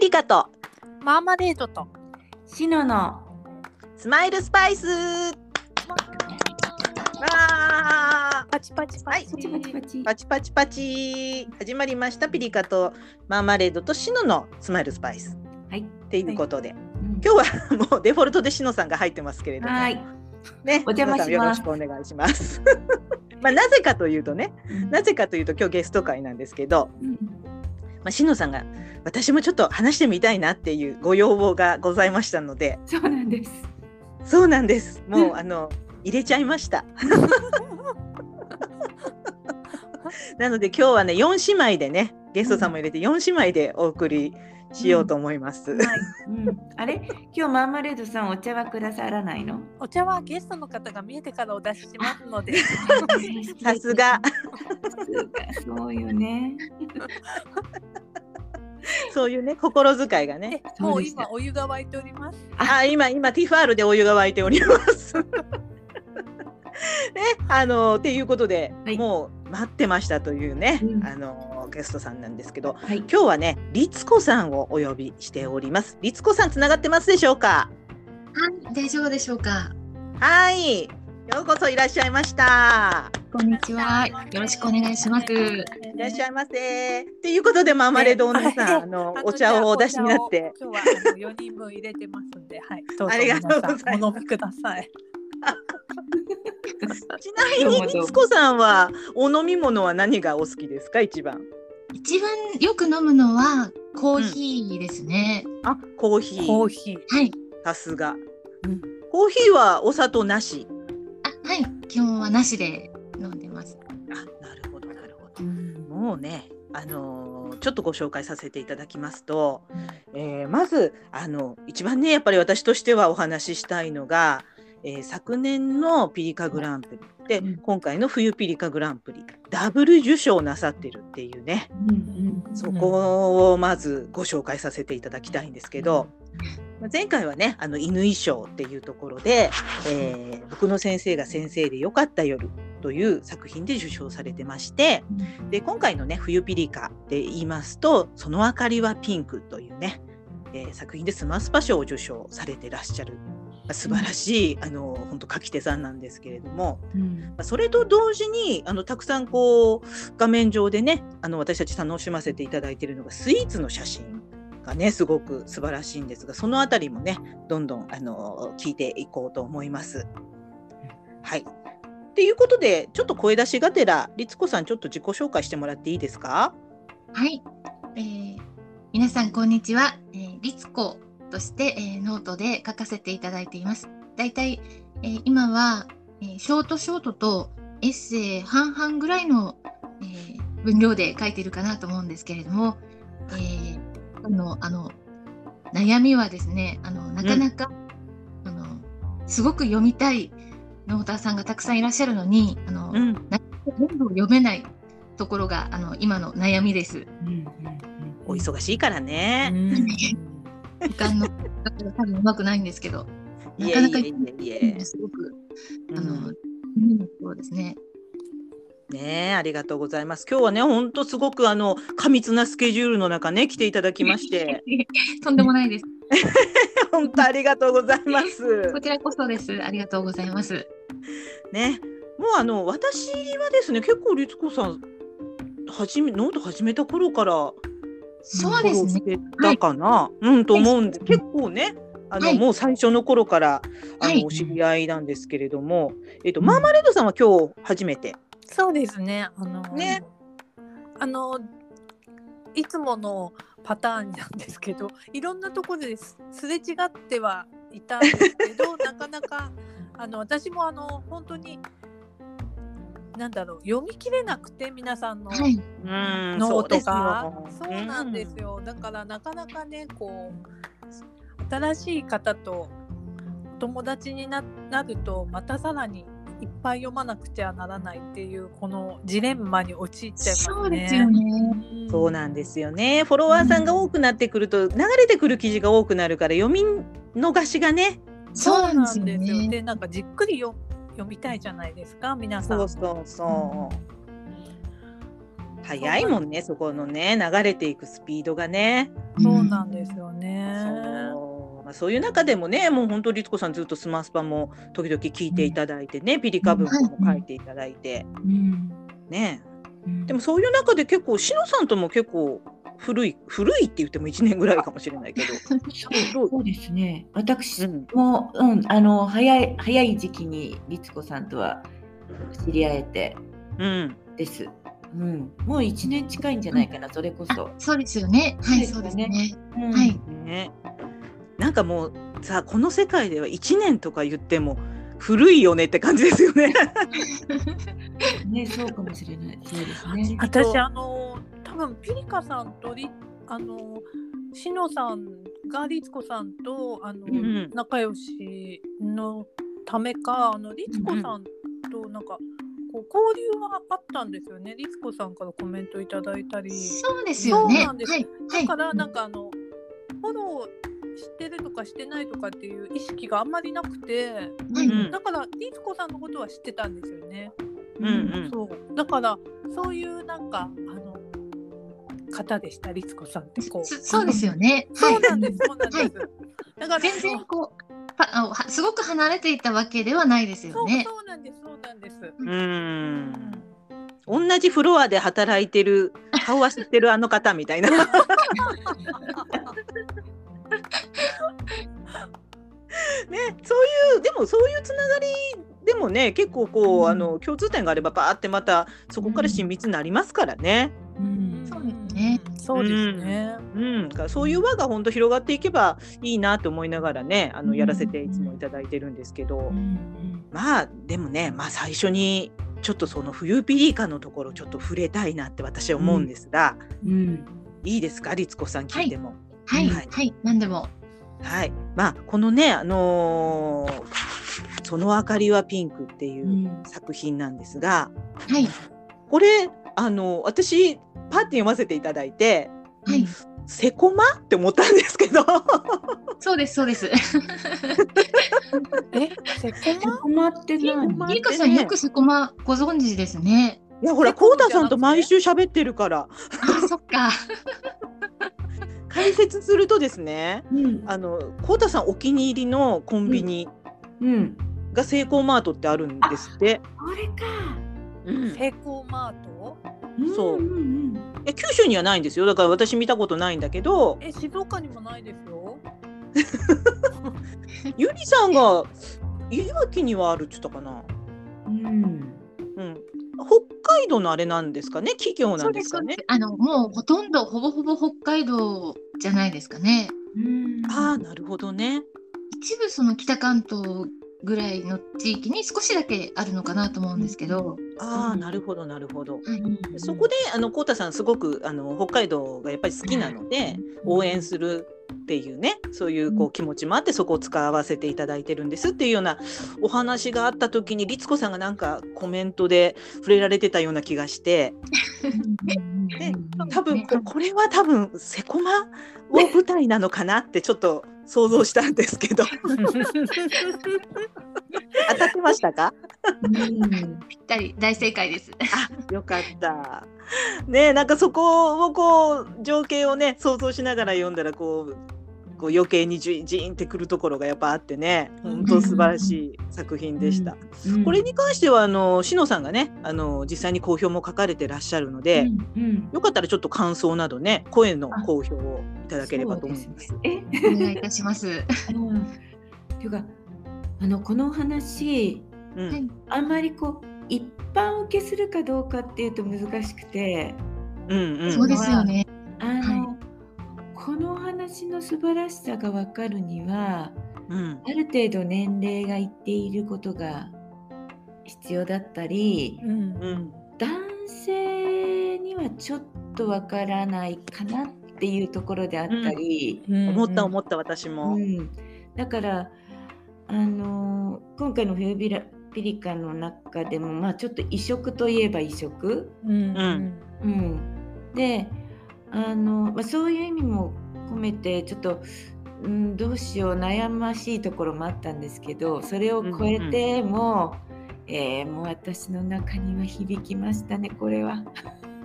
ピリカとマーマレードとシノのスマイルスパイス。わあパチパチパチ、パチパチパチ。パチパチパチ。始まりましたピリカとマーマレードとシノのスマイルスパイス。はい。っていうことで、うん。今日はもうデフォルトでシノさんが入ってますけれども、はい。ね、お邪魔します。皆さんよろしくお願いします。まあなぜかというとね、なぜかというと今日ゲスト会なんですけど、うんまあシノさんが私もちょっと話してみたいなっていうご要望がございましたので、そうなんですそうなんです。もううんあの入れちゃいました。なので今日はね4姉妹でねゲストさんも入れて4姉妹でお送りしようと思います。はい、うん、あれ？今日マーマレードさんお茶はくださらないの？お茶はゲストの方が見えてからお出ししますので。さすが。そうよね。そういうね心遣いがね。えもう今お湯が沸いております。あ今今ティファールでお湯が沸いております。ねあのっていうことで、はいもう待ってましたというね、うんあのゲストさんなんですけどはい今日はね律子さんをお呼びしております。律子さんつながってますでしょうか？はい、大丈夫でしょうか？はい、ようこそいらっしゃいました。こんにちは。よろしくお願いします。いらっしゃいませ。ということでマーマレードオーさん、はいあのお茶をお出しになって。今日はあの四人分入れてますんではいどうぞありがとうございますください ちなみにどうもどうも律子さんはお飲み物は何がお好きですか一番？一番よく飲むのはコーヒーですね。あ、コーヒー。コーヒーはい。さすが。うんコーヒーはお砂糖なし？あ、はい。基本はなしで飲んでます。あ、なるほどなるほど。もうね、あのーちょっとご紹介させていただきますと、えーまずあの一番ねやっぱり私としてはお話ししたいのが、えー昨年のピリカグランプリで、うん。今回の冬ピリカグランプリダブル受賞なさってるっていうね、うんそこをまずご紹介させていただきたいんですけど、まあ前回はねあの犬衣装っていうところで、えー僕の先生が先生でよかった夜という作品で受賞されてまして、で今回のね「冬ピリカ」で言いますと「その明かりはピンク」というね、えー作品でスマスパ賞を受賞されてらっしゃる、まあ素晴らしい、あの本当書き手さんなんですけれども、うんまあそれと同時にあのたくさんこう画面上でねあの私たち楽しませていただいているのがスイーツの写真がねすごく素晴らしいんですがそのあたりもねどんどんあの聞いていこうと思います。はいっていうことでちょっと声出しがてら律子さんちょっと自己紹介してもらっていいですか？はい。えー皆さんこんにちは。えー、リツコとして、えーノートで書かせていただいています。だいたい、えー今は、えーショートショートとエッセイ半々ぐらいの、えー分量で書いてるかなと思うんですけれども、えーあのあの悩みはですねあのなかなか、あのすごく読みたいノーターさんがたくさんいらっしゃるのにあの、うん全部読めないところがあの今の悩みです。うんお忙しいからね。時間の多分うまくないんですけど、いなかなかえいえい。すごくうんあの、うん、そうですね。ねえありがとうございます。今日はね本当すごくあの過密なスケジュールの中ね来ていただきまして とんでもないです。本当ありがとうございますこ。ちらこそです。ありがとうございます。ねもうあの私はですね結構律子さんはじめノート始めた頃からそうですね。フォローしてたかな、うんと思うんで、はい。結構ねあの、はい。もう最初の頃からあの、はい。お知り合いなんですけれども、えっとマーマレードさんは今日初めて。そうですね。あのね。あのいつものパターンなんですけどいろんなところですすれ違ってはいたんですけど なかなかあの私もあの本当になんだろう読み切れなくて皆さんのはい。うんノートですがよそうなんですよ、だからなかなかねこう新しい方とお友達にななるとまたさらにいっぱい読まなくちゃならないっていうこのジレンマに陥っちゃいますね。そうですよね。うんそうなんですよね。フォロワーさんが多くなってくると、流れてくる記事が多くなるから読み逃しがね。そうなんですよね。でなんかじっくり読読みたいじゃないですか皆さん。そうそうそう。早いもんねそこのね流れていくスピードがね。そうなんですよね。まあ、そういう中でもねもう本当律子さんずっとスマスパも時々聞いていただいてね、ピリカ文庫も書いていただいて、うんねうんでもそういう中で結構しのさんとも結構古い古いって言っても1年ぐらいかもしれないけど。そうですね。私うんも、うん、あの早い早い時期に律子さんとは知り合えてうんです。うん、もう1年近いんじゃないかな、それこそ。そうですよね。はい、そううですすねね。うんはい。ね、なんかもうさこの世界では1年とか言っても古いよねって感じですよね。ね、そうかもしれない。そうですね。私あの多分ピリカさんとリあのしのさんが律子さんとあの、ん仲良しのためかあの律子さんとなんか、こう交流はあったんですよね律子さんからコメントいただいたりそうですよね。そうなんですはい。はい。だからなんかあのフォローしてるとかしてないとかっていう意識があんまりなくてはいうんだから律子さんのことは知ってたんですよね。うんうんそうだからそういうなんかあの方でした律子さんってこう。そそうですよね。そうなんですはいそうなんです。だから全然こうパあはすごく離れていたわけではないですそうよね。そうなんですそうなんです。うん同じフロアで働いてる顔は知ってるあの方みたいな。ねそういうでもそういうつながりでもね結構こう、うん。あの共通点があればバーってまたそこから親密になりますからね。うん。そうですね。うんそうですね。うん、だからそういう輪が本当広がっていけばいいなと思いながらねあのうん。やらせていつもいただいてるんですけど、うん。まあでもね、まあ、最初にちょっとその冬ピリカのところちょっと触れたいなって私は思うんですが、うん。いいですか？律子さん聞いても。はいはいはい何でも。はい、まあこのねあのーその明かりはピンク」っていううん作品なんですがはいこれあの私パッて読ませていただいてはい。「セコマ?」って思ったんですけどそうですそうです。えセコマ？困ってない。ゆりかさんよくセコマご存知ですね。いやほらセコムコウタさんと毎週喋ってるからあそっか。解説するとですねうんあのコウタさんお気に入りのコンビニうん。がセイコーマートってあるんですって。これか。うんセコマート？そうんんえ九州にはないんですよだから私見たことないんだけどえ静岡にもないですよ。ゆりさんがいわきにはあるって言ったかな。うん。うん、北海道のあれなんですかね？企業なんですかね？あのもうほとんどほぼほぼ北海道じゃないですかね。うん。ああなるほどね。一部その北関東ぐらいの地域に少しだけあるのかなと思うんですけど。ああうんなるほどなるほど。はい。そこであのコウタさんすごくあの北海道がやっぱり好きなので応援するっていうねそういうこう気持ちもあってそこを使わせていただいてるんですっていうようなお話があった時に律子さんがなんかコメントで触れられてたような気がして。で多分ここれは多分セコマを舞台なのかなってちょっと想像したんですけど 当たってましたか？うんぴったり大正解です。あよかった。ねえなんかそこをこう情景をね想像しながら読んだらこうこう余計にジジーンってくるところがやっぱあってね本当素晴らしい作品でした。うんこれに関してはあのしのさんがねあの実際に好評も書かれてらっしゃるので、うんうんよかったらちょっと感想などね声の好評をいただければと思います。すねお願いいたします。え、うん。ていうかあのこのお話うん。はいあんまりこう一般受けするかどうかっていうと難しくて、うんうん。そうですよね。あの、このお話の素晴らしさが分かるにはうん。ある程度年齢がいっていることが必要だったりうん。うん男性にはちょっとわからないかなっていうところであったり、思った思った私も。うん。だからあの今回のフェビラピリカの中でも、まあ、ちょっと異色といえば異色、うんうんうん、であの、まあ、そういう意味も込めてちょっと、うん、どうしよう悩ましいところもあったんですけどそれを超えても、えーもう私の中には響きましたねこれは。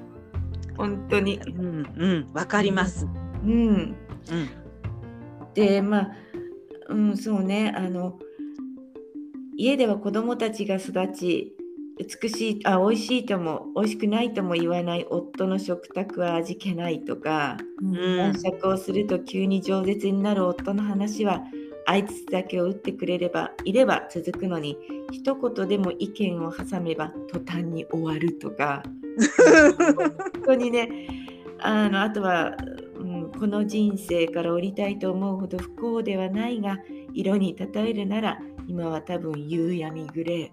本当に。うんうんわかります。うん。うんでまあ、うん、そうね。あの家では子供たちが育ち美しいあ美味しいとも美味しくないとも言わない夫の食卓は味気ないとかうん。晩酌をすると急に饒舌になる夫の話はあいつだけを打ってくれればいれば続くのに一言でも意見を挟めば途端に終わるとか。本当にね。あのあとは、うん、この人生から降りたいと思うほど不幸ではないが色に例えるなら今は多分夕闇グレ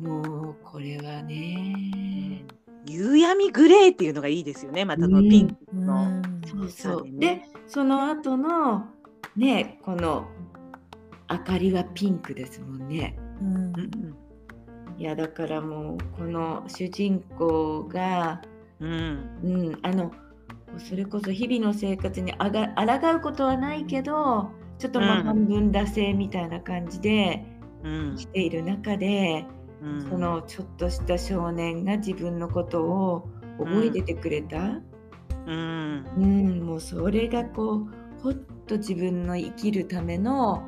ー。もうこれはね。夕闇グレーっていうのがいいですよねまたそのピンクうの。ん。そうそう。ね。でその後のねこの明かりはピンクですもんね。うん。うん。いやだからもうこの主人公がうん。うん、あのそれこそ日々の生活にあが抗うことはないけどちょっとまあうん半分惰性みたいな感じでうん。生きている中で、うん。そのちょっとした少年が自分のことを覚えててくれた、うん。うんもうそれがこうほっと自分の生きるための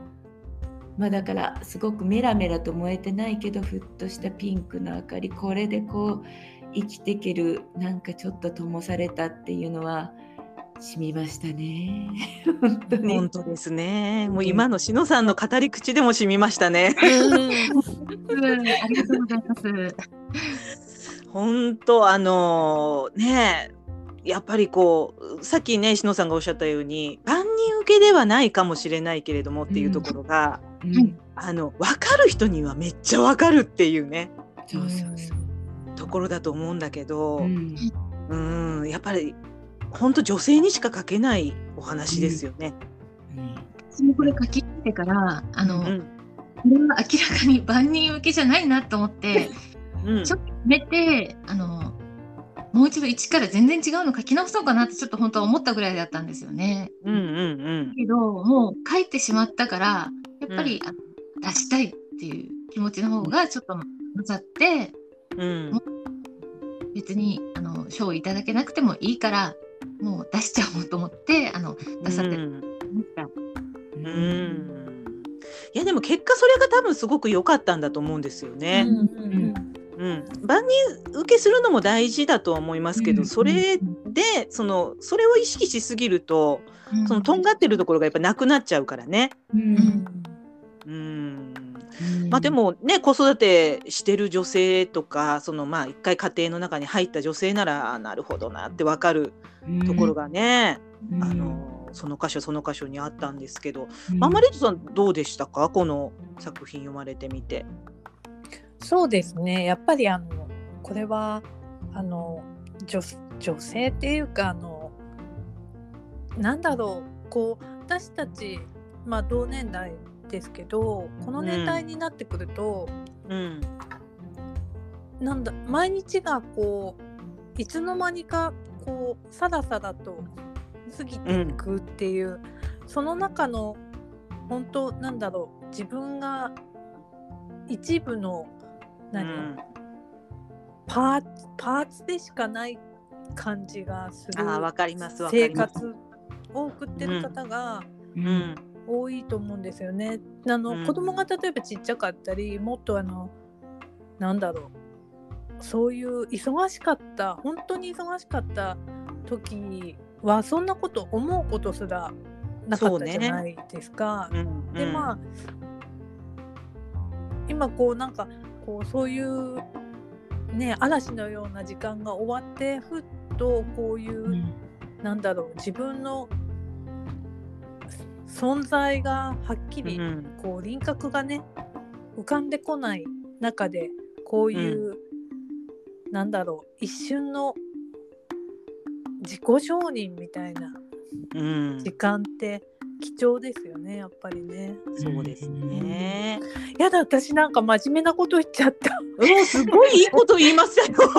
まあだからすごくメラメラと燃えてないけどふっとしたピンクの明かりこれでこう生きていけるなんかちょっと灯されたっていうのは染みましたね。本当に。本当ですね。もう今のしのさんの語り口でも染みましたね。うん。ありがとうございます。本当あのねやっぱりこうさっきねしのさんがおっしゃったように万人受けではないかもしれないけれどもっていうところが、うん。あの分かる人にはめっちゃ分かるっていうね。そうそうそう、ところだと思うんだけど、うん。うんやっぱり本当女性にしか書けないお話ですよね。私もこれ書き入れてから、あの、うん。これは明らかに万人受けじゃないなと思って、うん。ちょっとやめて、あの、もう一度一から全然違うの書き直そうかなってちょっと本当は思ったぐらいだったんですよね。うんうんけど、もう書いてしまったから、やっぱり、あの出したいっていう気持ちの方がちょっと勝って、うん。うん別にあの賞をいただけなくてもいいから、もう出しちゃおうと思って、あの出させて。うん。うん。いやでも結果それが多分すごく良かったんだと思うんですよね。うんうん、万人受けするのも大事だとは思いますけど、うん。それでそのそれを意識しすぎるとうん。そのとんがってるところがやっぱなくなっちゃうからね。うん。うんうん。まあ、でもね子育てしてる女性とかそのまあ一回家庭の中に入った女性ならあなるほどなって分かるところがね、うん。あのその箇所その箇所にあったんですけど、うん。ママレットさんどうでしたか？この作品読まれてみて。そうですね。やっぱりあのこれはあの女女性っていうかあのなんだろう。こう私たちまあ同年代ですけどこの年代になってくると、うん。なんだ毎日がこういつの間にかこうさらさらと過ぎていくっていう、その中の本当なんだろう自分が一部の何、うん。パーツパーツでしかない感じがするあーわかります。生。活を送ってる方がうん多いと思うんですよね。あの、うん。子供が例えばちっちゃかったりもっとあのなんだろう。そういう忙しかった本当に忙しかった時はそんなこと思うことすらなかったじゃないですか。うんでまあ今こうなんかこうそういうね嵐のような時間が終わってふっとこういう、なんだろう自分の存在がはっきり、うん。こう輪郭がね浮かんでこない中でこういう、なんだろう一瞬の自己承認みたいなうん。時間って貴重ですよねやっぱりね。そうですね。やだ私なんか真面目なこと言っちゃった。うん、すごいいいこと言いましたよ。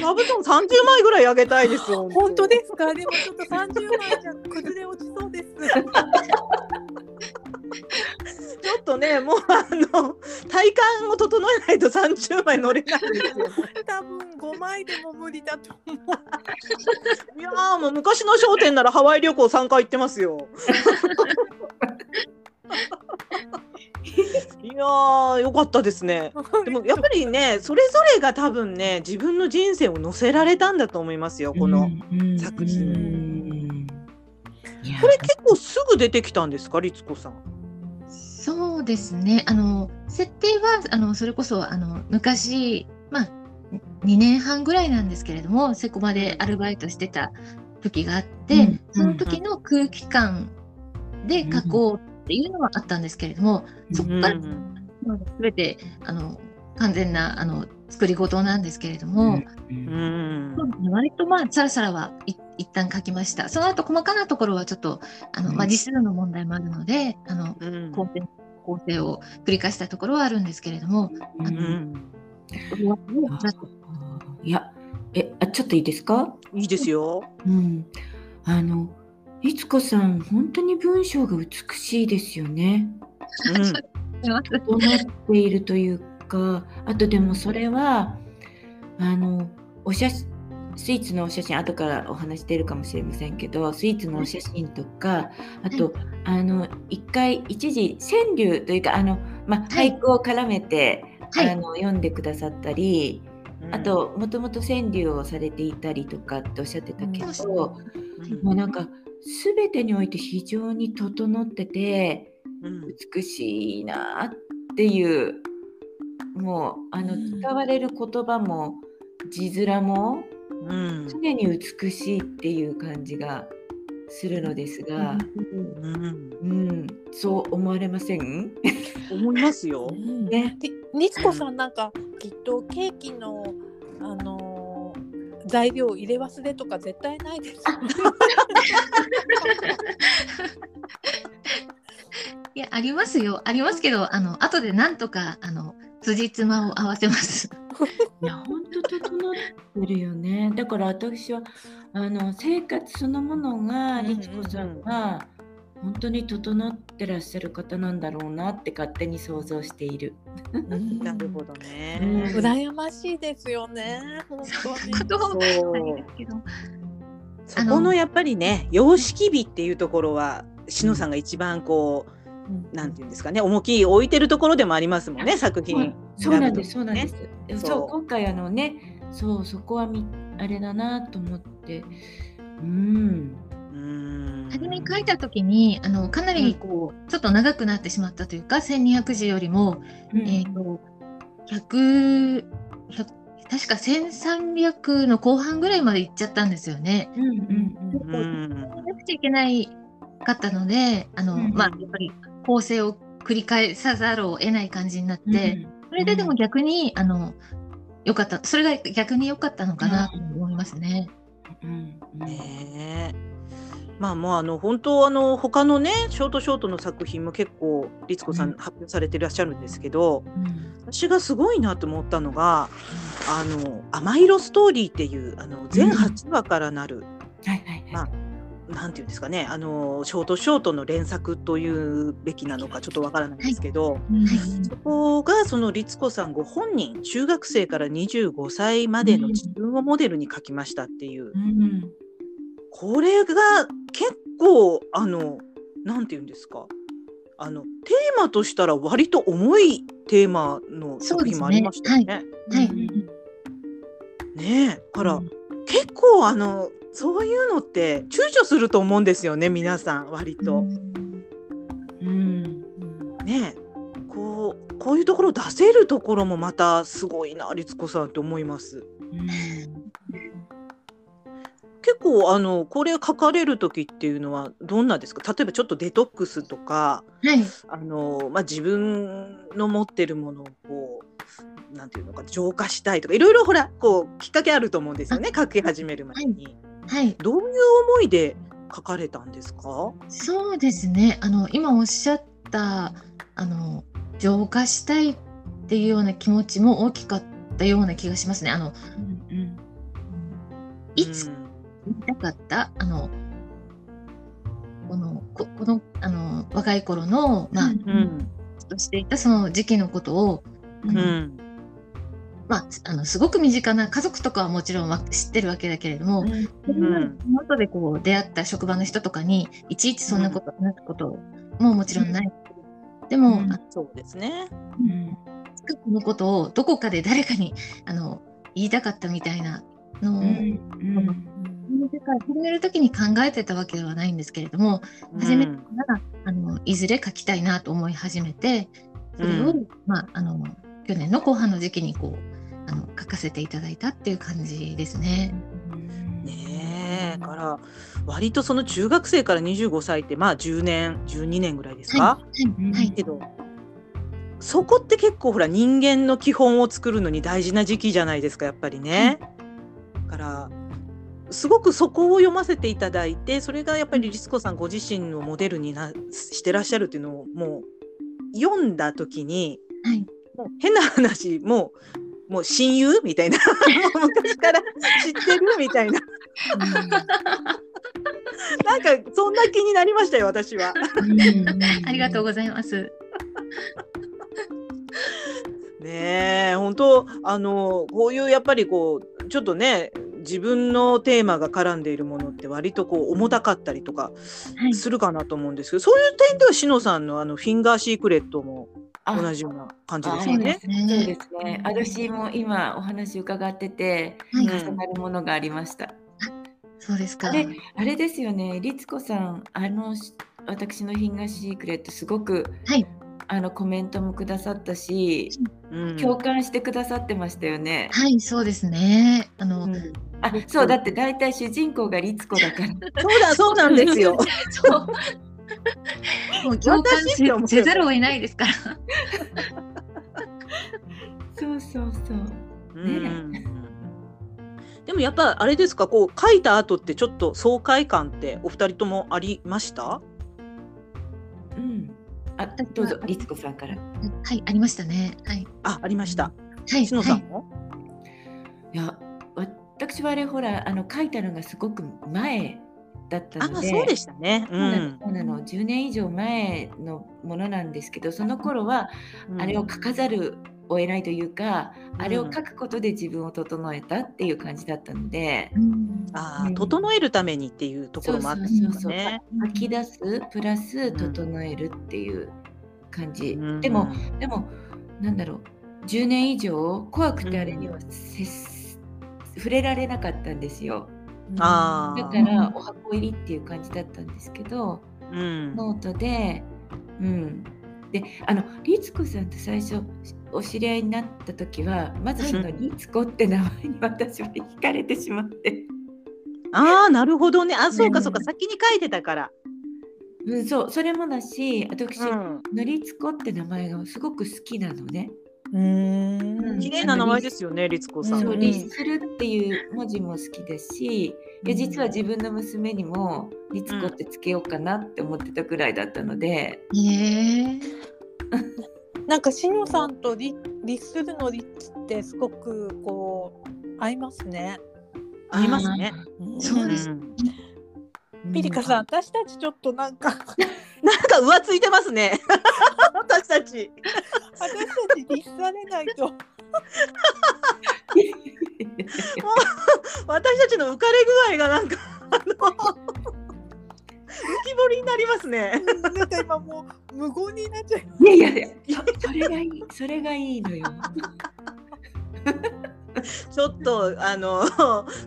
座布団三十枚ぐらいあげたいですよ。本当ですか？でもちょっと30枚じゃ崩れ落ちそうです。ちょっとねもうあの体幹を整えないと30枚乗れないんですよ。多分5枚でも無理だと思う。いやーもう昔の商店ならハワイ旅行3回行ってますよ。いやーよかったですね。でもやっぱりねそれぞれが多分ね自分の人生を乗せられたんだと思いますよこの。作品これ結構すぐ出てきたんですか律子さん？そうですね。あの設定はあのそれこそあの昔まあ2年半ぐらいなんですけれどもセコマでアルバイトしてた時があって、うんその時の空気感で書こうっていうのはあったんですけれども、そこから全てあの完全なあの作り事なんですけれども、うん割とまあさらさらはい一旦書きました。その後細かなところはちょっとあの、まあ、うん字数の問題もあるのであのうん。構成構成を繰り返したところはあるんですけれども、うん。うんいやえあちょっといいですか？いいですよ。うん。あの律子さん本当に文章が美しいですよね。うん。整っているというかあとでもそれはあのお写真スイーツのお写真後からお話出るかもしれませんけどスイーツのお写真とかあと、あの一回一時川柳というかあの、まあ、はい。俳句を絡めて、はい。あの読んでくださったり、あともともと川柳をされていたりとかっておっしゃってたけど、うん。もうなんか全てにおいて非常に整ってて。うん。美しいなっていうもうあのうん。使われる言葉も字面もうん。常に美しいっていう感じがするのですが、うん。うん、そう思われません？思いますよ。ね。でニツコさんなんかきっとケーキのあのー材料入れ忘れとか絶対ないですよ。ね。いやありますよ。ありますけどあの後でなんとかあの辻褄を合わせます。いや本当整ってるよね。だから私はあの生活そのものがうん律子さんが本当に整ってらっしゃる方なんだろうなって勝手に想像している。なるほどね。うん羨ましいですよね。本当に。そそこのやっぱりね様式美っていうところは篠さんが一番こうなんていうんですかね。重きい置いてるところでもありますもんね作品。そう。なんです、そうなんでね。す。そう。そう、今回あのね、そう、そこはみ、あれだなと思って。うん。うん。初めに書いた時にあのかなりこう、ちょっと長くなってしまったというか1200字よりも、うん。えっ、と100 100確か1300の後半ぐらいまで行っちゃったんですよね。うん、うん、うん。なくちゃいけないかったのであの、うん。まあやっぱり構成を繰り返さざるを得ない感じになって、うん。それででも逆に、あの良かった。それが逆に良かったのかなと思いますね。うん、うん。ねえ。まあもうあの本当あの他のねショートショートの作品も結構律子さんうん。発表されていらっしゃるんですけど、うん。私がすごいなと思ったのが「あの甘色ストーリー」っていうあの全8話からなる、はい、はい、まはあなんていうんですかねあのショートショートの連作というべきなのかちょっとわからないんですけど、い。そこがその律子さんご本人中学生から25歳までの自分をモデルに書きましたっていう、うん。これが結構あのなんていうんですかあのテーマとしたら割と重いテーマの作品もありましたよね。はいねえだから、うん結構あのそういうのって躊躇すると思うんですよね皆さん割と。うん。ねえこうこういうところ出せるところもまたすごいな律子さんって思います。結構あのこれ書かれる時っていうのはどんなですか？例えばちょっとデトックスとかはいあの、まあ、自分の持ってるものをこうなんていうのか浄化したいとかいろいろほらこうきっかけあると思うんですよね書き始める前に。はいどういう思いで書かれたんですか？そうですね。あの今おっしゃったあの浄化したいっていうような気持ちも大きかったような気がしますね。あのうん。いつ言いたかった？あのこのここのあの若い頃のまあ、うんとしていたその時期のことを、あうのんまあ、あのすごく身近な家族とかはもちろんわ知ってるわけだけれども、ん。その後でこう出会った職場の人とかにいちいちそんなこと話すことももちろんない。でも、うん。あそうですね。うん。このことをどこかで誰かに あの言いたかったみたいなのを、うん。うん。この世界を始める時に考えてたわけではないんですけれども、初めてからあのいずれ書きたいなと思い始めてそれを、うん。まあ、あの去年の後半の時期にこうあの書かせていただいたっていう感じですね。ねえ。から割とその中学生から25歳ってまあ10年12年ぐらいですか、はい。はい。けどそこって結構ほら人間の基本を作るのに大事な時期じゃないですかやっぱりね。だからすごくそこを読ませていただいてそれがやっぱりリスコさんご自身のモデルになしてらっしゃるっていうのをもう読んだ時にはい。もう変な話もうもう親友みたいな。昔から知ってるみたいな。なんかそんな気になりましたよ私は。ありがとうございます。ねえ本当あのこういうやっぱりこうちょっとね自分のテーマが絡んでいるものって割とこう重たかったりとかはい。するかなと思うんですけど、そういう点ではしのさんのあのフィンガーシークレットもあ同じような感じであすよね。そうですね。私も今お話伺ってて、はい重なるものがありました。そうですか。あれあれですよね、律子さん、あのし私のフィンガーシークレットすごく、はいあのコメントもくださったし、うん共感してくださってましたよね。はい、そうですね。あの、うんあ、そうだって大体主人公が律子だから。そうだそうなんですよ。そう。もう共感私って思うせせざるを得ないですから。そうそうそう。うんでもやっぱあれですかこう書いた後ってちょっと爽快感ってお二人ともありました？うん。あ、どうぞ律子さんから。はい、ありましたね。はい。あありました。はい。しのさはいんも、いや、私はあれほらあの書いたのがすごく前だったあので。そうでしたね。うん。そうなの。10年以上前のものなんですけどその頃はあれを書かざるを得ないというか、あれを書くことで自分を整えたっていう感じだったので、うん。うん。あー整えるためにっていうところもあったんそうそうそうですね。書き出すプラスん整えるっていう感じ、うん。でもでもなんだろう。10年以上怖くてあれには触れられなかったんですよあーだからお箱入りっていう感じだったんですけど、うん。ノートで、うん。で、あの、律子さんと最初お知り合いになった時は、まずその律子って名前に私は惹かれてしまって、ああなるほどね。あそうかうんそうか先に書いてたから。うん、そう、それもだし、私、うん。のりつこって名前がすごく好きなのね。うん。綺麗な名前ですよね律子さん。そう、うん。律するっていう文字も好きだし、いや実は自分の娘にも律子ってつけようかなって思ってたくらいだったので、いえ。なんかしのさんとリリするのリッツってすごくこう合いますね。ありますね。そうです。ん。ピリカさん、私たちちょっとなんかなんか浮ついてますね。私たち。私たちリスされないと。私たちの浮かれ具合がなんかあの浮き彫りになりますね。なんか今もう無言になっちゃいいやいやいや、そ それがいい、それがいいのよ。ちょっとあの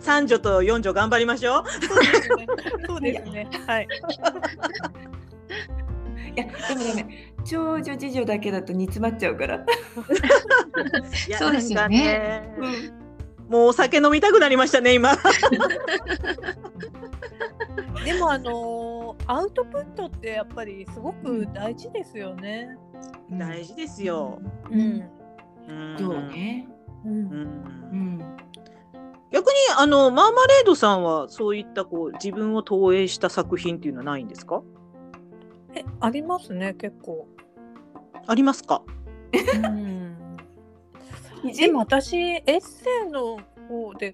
三女と四女頑張りましょう。そうですね。はい。いや、でもダメ。長女次女だけだと煮詰まっちゃうから。そうですよねなんもうお酒飲みたくなりましたね今。でもあのーアウトプットってやっぱりすごく大事ですよね。大事ですよ。うん。うんそうね。うんうんうん。逆にあのマーマレードさんはそういったこう自分を投影した作品っていうのはないんですか？えありますね結構。ありますか？うん。でも私エッセイの方で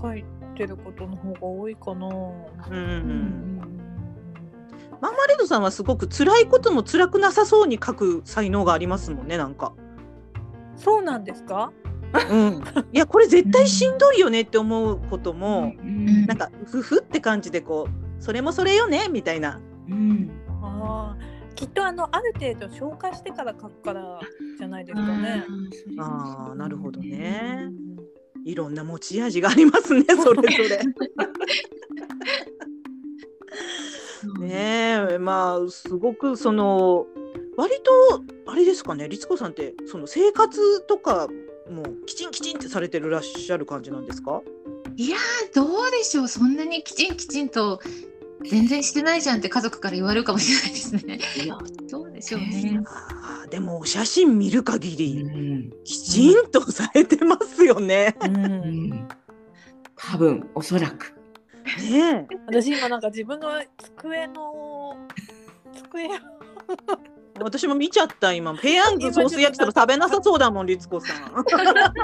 書いてることの方が多いかな。うんうんマーマレードさんはすごく辛いことも辛くなさそうに書く才能がありますもんねなんか。そうなんですか？うん、いやこれ絶対しんどいよねって思うことも、うんなんかふふって感じでこうそれもそれよねみたいな。うんあーきっとあのある程度消化してから書くからじゃないですかね。あーなるほどね。いろんな持ち味がありますねそれぞれ。ねえまあすごくその割とあれですかね律子さんってその生活とかもきちんきちんってされてるらっしゃる感じなんですか？いやーどうでしょう。そんなにきちんきちんと全然してないじゃんって家族から言われるかもしれないですね。いやどうでしょうね。あーでもお写真見る限うりんきちんとされてますよね。う、うんん多分おそらくねえ私今なんか自分の机の机私も見ちゃった今ペヤングソース焼きそば食べなさそうだもん律子さん。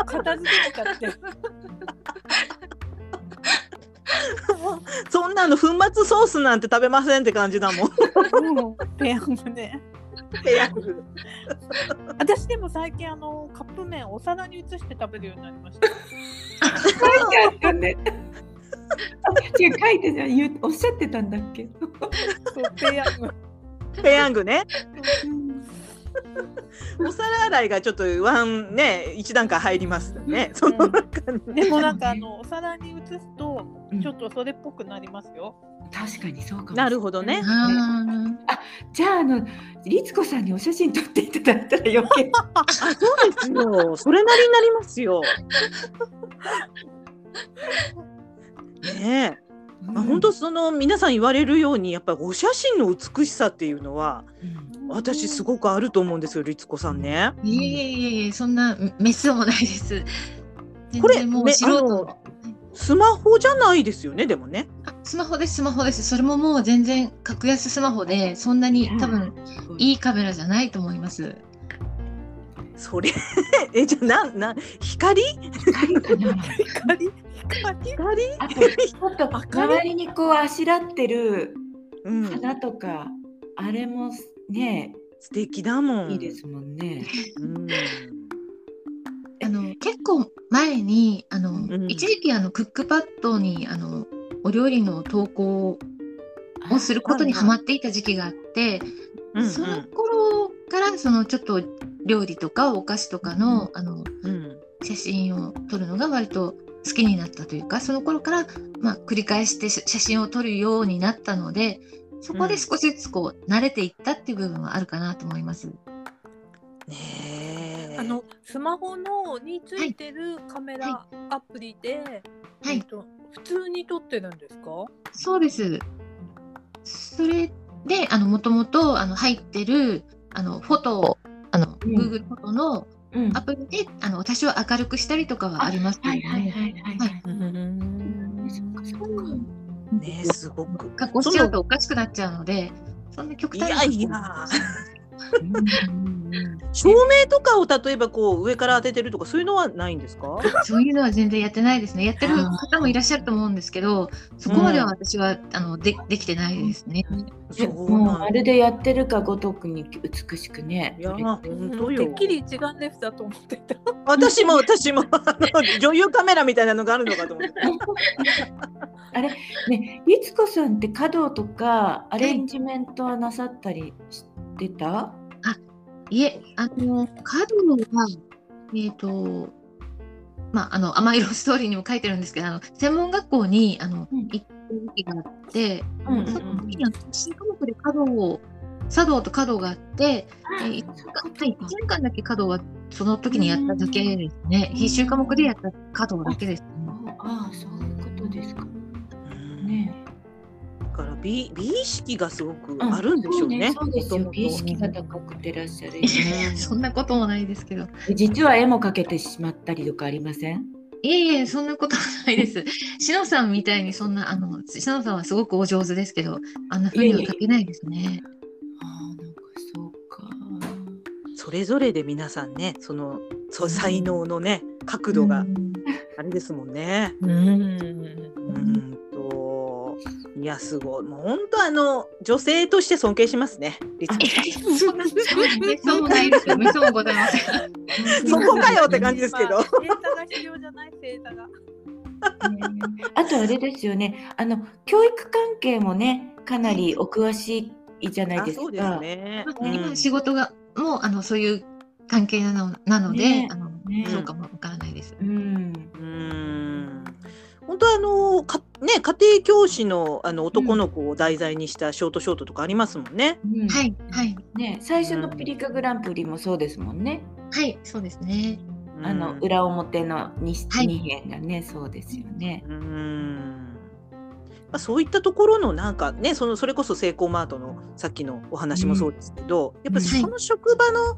片付けなかって。そんなの粉末ソースなんて食べませんって感じだもん。ペヤングね。ペヤング。私でも最近あのカップ麺お皿に移して食べるようになりました。書いてあったね違う書いてじゃん言うおっしゃってたんだっけそうペヤング。ペヤングね。お皿洗いがちょっとワンね一段階入りますね。その中に。でもなんかあのお皿に移すとうんちょっとそれっぽくなりますよ。確かにそうかなるほどね。あじゃああの律子さんにお写真撮っていただいたら余計あそうですよ。それなりになりますよ。ねえ。まあ、本当その皆さん言われるようにやっぱりお写真の美しさっていうのはうん私すごくあると思うんですよ律子さんね。ーいえいえいえいえそんなメスもないです。これもう素人。のスマホじゃないですよねでもね。あスマホですスマホです。それももう全然格安スマホでそんなに多分いいカメラじゃないと思います。それ えじゃあなんなん光？光かな？光？光？光？あとちょっと周りにこうあしらってるうん。花とか、あれもね素敵だもん。いいですもんね。うん。あの結構前にあの、ん一時期あのクックパッドにあのお料理の投稿をすることにハマっていた時期があって、うんその頃からそのちょっと料理とかお菓子とかの,、あのうん写真を撮るのが割と好きになったというかその頃から、まあ、繰り返して写真を撮るようになったのでそこで少しずつこう慣れていったっていう部分はあるかなと思います。ねえ。あのスマホのについてるカメラアプリで、はいえっと普通に撮ってるんですか？そうです。それで、あの、もともと、あの、入ってる、あの、フォトを、あの、うん Google フォトのうんアプリで、あの、私は明るくしたりとかはありますけども、いはいはいはい。はいうんそっかそっかねえすごく。加工しちゃうとおかしくなっちゃうので、そんな極い端なやいや。うんうんうん照明とかを例えばこう上から当ててるとかそういうのはないんですか？そういうのは全然やってないですね。やってる方もいらっしゃると思うんですけど、そこまでは私は、あの、で、できてないですね。でそうなんもうまるでやってるかごとくに美しくね。いや本当よてっ。きり一眼レフだと思ってた。私も私も あの女優カメラみたいなのがあるのかと思って。あれね、律子さんって華道とかアレンジメントはなさったりしてた？いえ、あの、カドは、えっ、と、まあ、あの、甘いロストーリーにも書いてるんですけど、あの、専門学校に、あの、うん行った時期があって、うんうんその時に、あの、新科目で華道を、茶道と華道があって、えー、1年間だけ華道はその時にやっただけですね。必修科目でやった華道だけです、ね。ああ、そういうことですか。うんね。だから美美意識がすごくあるんでしょうね。そうですよ。美意識が高くてらっしゃる。そんなこともないですけど。実は絵も描けてしまったりとかありません？いえいえ、そんなことはないです。しのさんみたいにそんな、あの、しのさんはすごくお上手ですけど、あんな風には書けないですね。ああ、なんかそうか。それぞれで皆さんねそのそう才能のね角度がうんあれですもんね。うんうんといやすごいもう本当あの女性として尊敬しますね。そんなそうないですよ。めそうございません。そこかよって感じですけどまあデータが必要じゃないデータが。あとあれですよね、あの教育関係もね、かなりお詳しいじゃないですか。あそうですね。今仕事がもうあのそういう関係なのなので、ねあのねそうかもわからないです。うん。うん本当あのかね家庭教師のあの男の子を題材にしたショートショートとかありますもんね。うん。はいはい。ね、最初のピリカグランプリもそうですもんね。はいそうですね。あのうん。裏表の 2, はい二編がね、そうですよね。うん。まあ、そういったところのなんかねそのそれこそセイコーマートのさっきのお話もそうですけど、やっぱりその職場の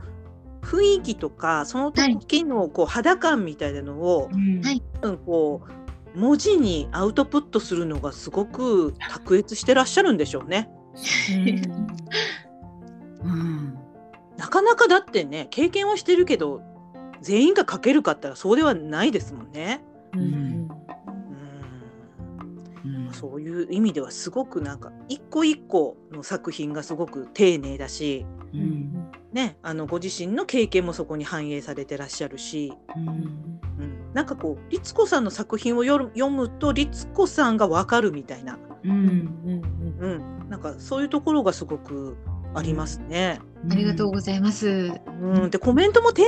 雰囲気とかその時のこう肌感みたいなのを、うん。はい。うんこう文字にアウトプットするのがすごく 卓越してらっしゃるんでしょうね。うん。なかなかだってね経験はしてるけど全員が書けるかったらそうではないですもんね。うん。うん。うん。そういう意味ではすごくなんか一個一個の作品がすごく丁寧だし、うん。ね、あのご自身の経験もそこに反映されてらっしゃるし、なんかこう律子さんの作品を読む読むと律子さんがわかるみたいな、うんうん、なんかそういうところがすごくありますね。ありがとうございます。うん、でコメントも丁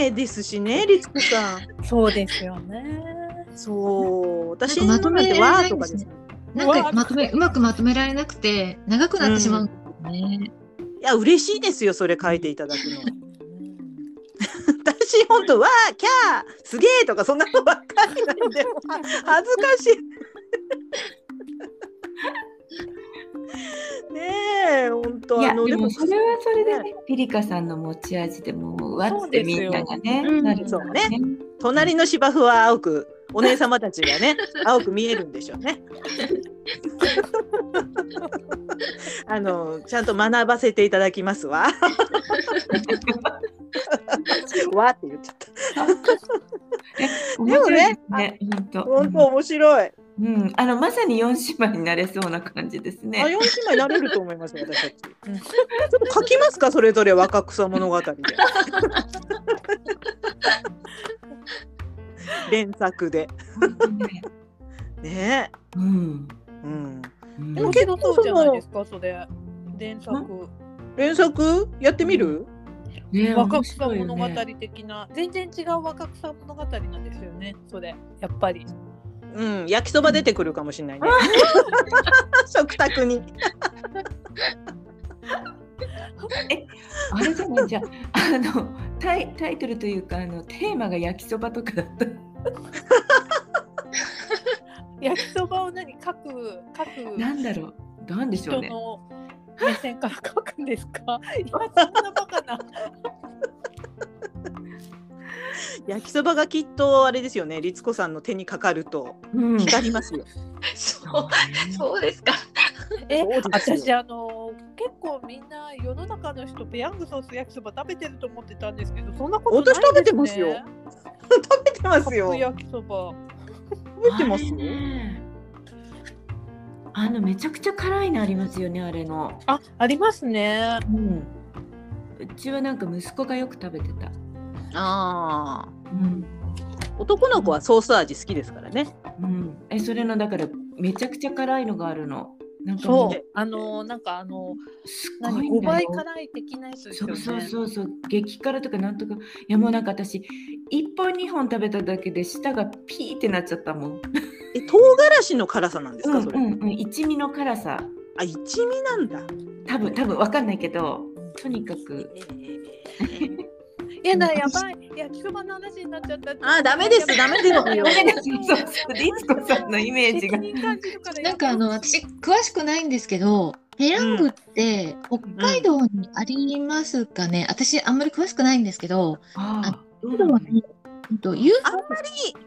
寧ですしね律子さん。そうですよね。そう私なんかまとめられわないんでねーとかですすね。なんかまとめうまくまとめられなくて長くなってしまうんですよね。いや嬉しいですよそれ書いていただくの。私本当わーキャーすげえとかそんなのばっかりなんで恥ずかしい。ねえ本当あのでもそれはそれでね、ピリカさんの持ち味でもうわってみんながね、うん。なるそうね。隣の芝生は青くお姉様たちがね 青く見えるんでしょうね。あのちゃんと学ばせていただきますわ。わって言っちゃった。でもねね、本当。面白い。うん、あのまさに四姉妹になれそうな感じですあ、ね。四姉妹になれると思います私たち。ちょっと書きますかそれぞれ若草物語で。連作で。ねねうん。え。うん。うんでも面白そうじゃないですか、それ。連作。連作？やってみる？ね若草面物語的な、全然違う若草物語なんですよね、それ。やっぱり。うん。焼きそば出てくるかもしれないね。食卓に。あれじゃないじゃああのタイタイトルというかあのテーマが焼きそばとかだった。焼きそばを何書く、書くなんだろう。なんでしょうね。目線から書くんですか？いや、そんなバカな。焼きそばがきっとあれですよね。律子さんの手にかかるとうん光りますよ。そうそうですか。え私あの結構みんな世の中の人ペヤングソース焼きそば食べてると思ってたんですけどそんなことないです、ね、私食べてますよ 食べてますよ。焼きそば食べてますよあのめちゃくちゃ辛いのありますよねあれの。あありますねうん。うちはなんか息子がよく食べてた。ああ。うん。男の子はソース味好きですからね。うん。えそれのだからめちゃくちゃ辛いのがあるの。なんかもそうあのなんかあのすっご何5いんだよ倍辛い的なやつですよねそうそうそうそう激辛とかなんとかいやもうなんか私1本2本食べただけで舌がピーってなっちゃったもん。え唐辛子の辛さなんですか、それ？うんうんうん一味の辛さあ一味なんだ。多分多分わかんないけどとにかくいやだやばい。焼きそばの話になっちゃった。あダメです。ダメです リツコさんのイメージが。なんかあの私詳しくないんですけど、ペヤングって北海道にありますかね？私あんまり詳しくないんですけど、ああどうなのにうんとあんまり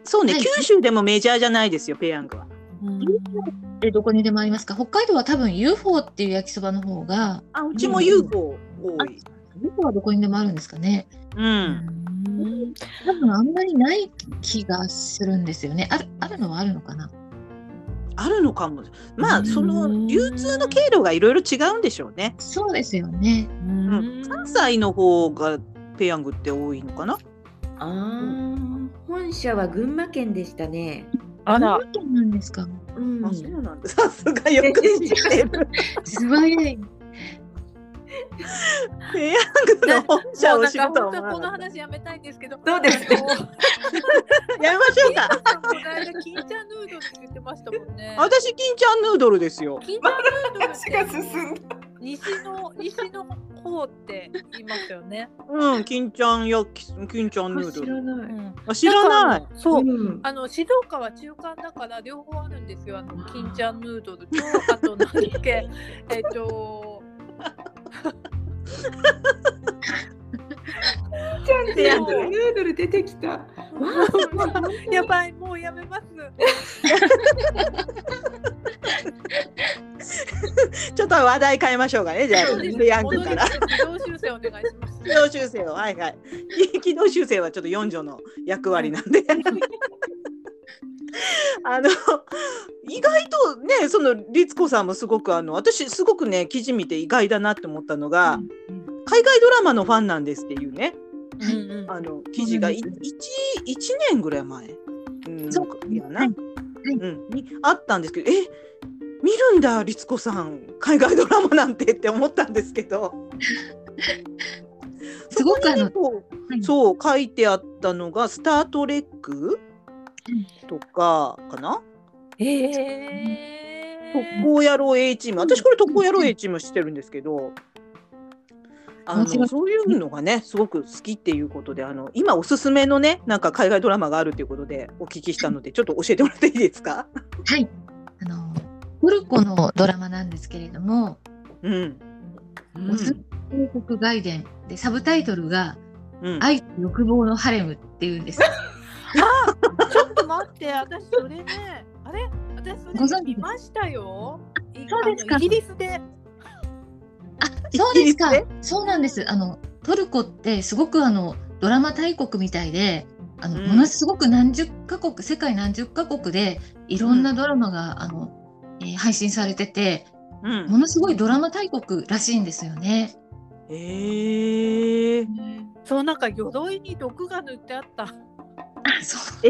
そうね、はい。九州でもメジャーじゃないですよペヤングは。うん。ってどこにでもありますか？北海道は多分 UFO っていう焼きそばの方が、あうちも UFO 多い。UFO はどこにでもあるんですかね。うん。多分あんまりない気がするんですよね。あるあるのはあるのかな。あるのかも。まあ、うんその流通の経路がいろいろ違うんでしょうね。そうですよね。うん、関西の方がペヤングって多いのかな。あー本社は群馬県でしたね。あら群馬県なんですか。うんあ、そうなんだ。さすがよく知ってる。素早い。ペヤングの本社を知るとこの話やめたいんですけど。そうですねあのた。やめましょうか。金ちゃんヌードルって言ってましたもんね。私、金ちゃんヌードルですよ。金ちゃんヌードル進んだ。西の西の方って言いますよね。うん、金ちゃん焼き、金ちゃんヌード知ル。らない。うんあ、知らない。そう。うんあの静岡は中間だから両方あるんですよ。あの金ちゃんヌードルとあと何だっけえっとちゃんペヤングヌードル出てきた。やばいもうやめます。ちょっと話題変えましょうかね。じゃあ、ヤングから。軌道修正お願いします。軌道修正を、はいはい。軌道修正はちょっと四女の役割なんで。あの意外とねその律子さんもすごくあの私すごくね記事見て意外だなって思ったのが、海外ドラマのファンなんですっていうね。うんうん。あの記事がいそうなん。一一年ぐらい前、うん、そう。いやな、はい。うん、にあったんですけどえ見るんだ律子さん海外ドラマなんて。って思ったんですけど。すごくあのはい。そう書いてあったのが「スター・トレック」とかかな？え。特攻野郎 A チーム。私これ特攻野郎 A チームしてるんですけど。あのそういうのがねすごく好きっていうことであの今おすすめのねなんか海外ドラマがあるということでお聞きしたのでちょっと教えてもらっていいですか？はい。あのトルコのドラマなんですけれども、うん。オス帝国外伝でサブタイトルがうん。愛と欲望のハレムっていうんです。待って私それねあれ？私それご存知見ましたよ。いそうですかイギリスで。あ、そうですか。そうなんです。あのトルコってすごくあのドラマ大国みたいで、あの、うんものすごく何十カ国、世界何十カ国でいろんなドラマが、あの、えー配信されてて、うんものすごいドラマ大国らしいんですよね。えー、そうなんか鎧に毒が塗ってあった。あ、そう。え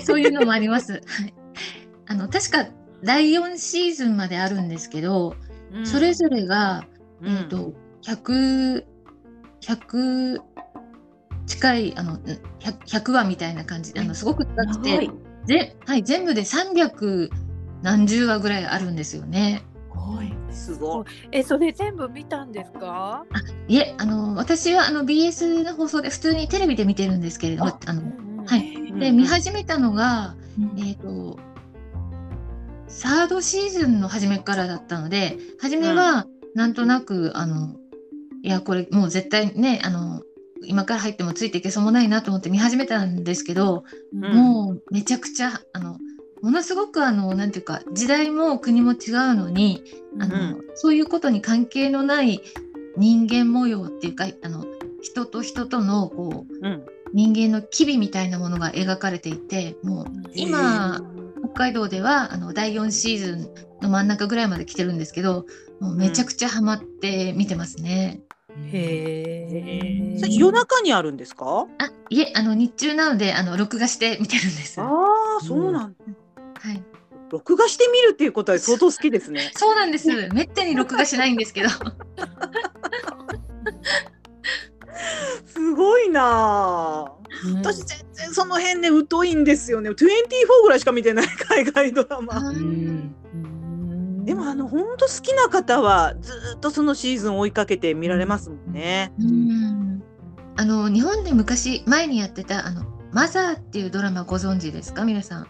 ー、そういうのもあります。はい。あの確か第4シーズンまであるんですけど、それぞれが、うんえっ、と100 100近いあの 100, 100話みたいな感じであのすごく近くて、ぜはい全部で300何十話ぐらいあるんですよね。すごいえそれ全部見たんですか？いえあの私はあの BS の放送で普通にテレビで見てるんですけれどもああのうんはい。うんで見始めたのが、えっ、と、サードシーズンの初めからだったので、初めはなんとなく、あの、いや、これもう絶対ね、あの、今から入ってもついていけそうもないなと思って見始めたんですけど、うん。もうめちゃくちゃ、あの、ものすごくあの、なんていうか、時代も国も違うのに、あの、そういうことに関係のない人間模様っていうか、あの、人と人とのこう、うん人間の機微みたいなものが描かれていてもう今北海道ではあの第4シーズンの真ん中ぐらいまで来てるんですけどもうめちゃくちゃハマって見てますね。へえ。それ夜中にあるんですか？あいえあの日中なのであの録画して見てるんです。はああそうなんだ、い、録画してみるっていうことは相当好きですねそうなんです。めったに録画しないんですけど。ごいな。あ私全然その辺ね疎いんですよね。24ぐらいしか見てない海外ドラマ。うん。でもあの本当好きな方はずーっとそのシーズン追いかけて見られますもんね。うん。あの日本で昔前にやってたあのマザーっていうドラマご存知ですか？皆さん。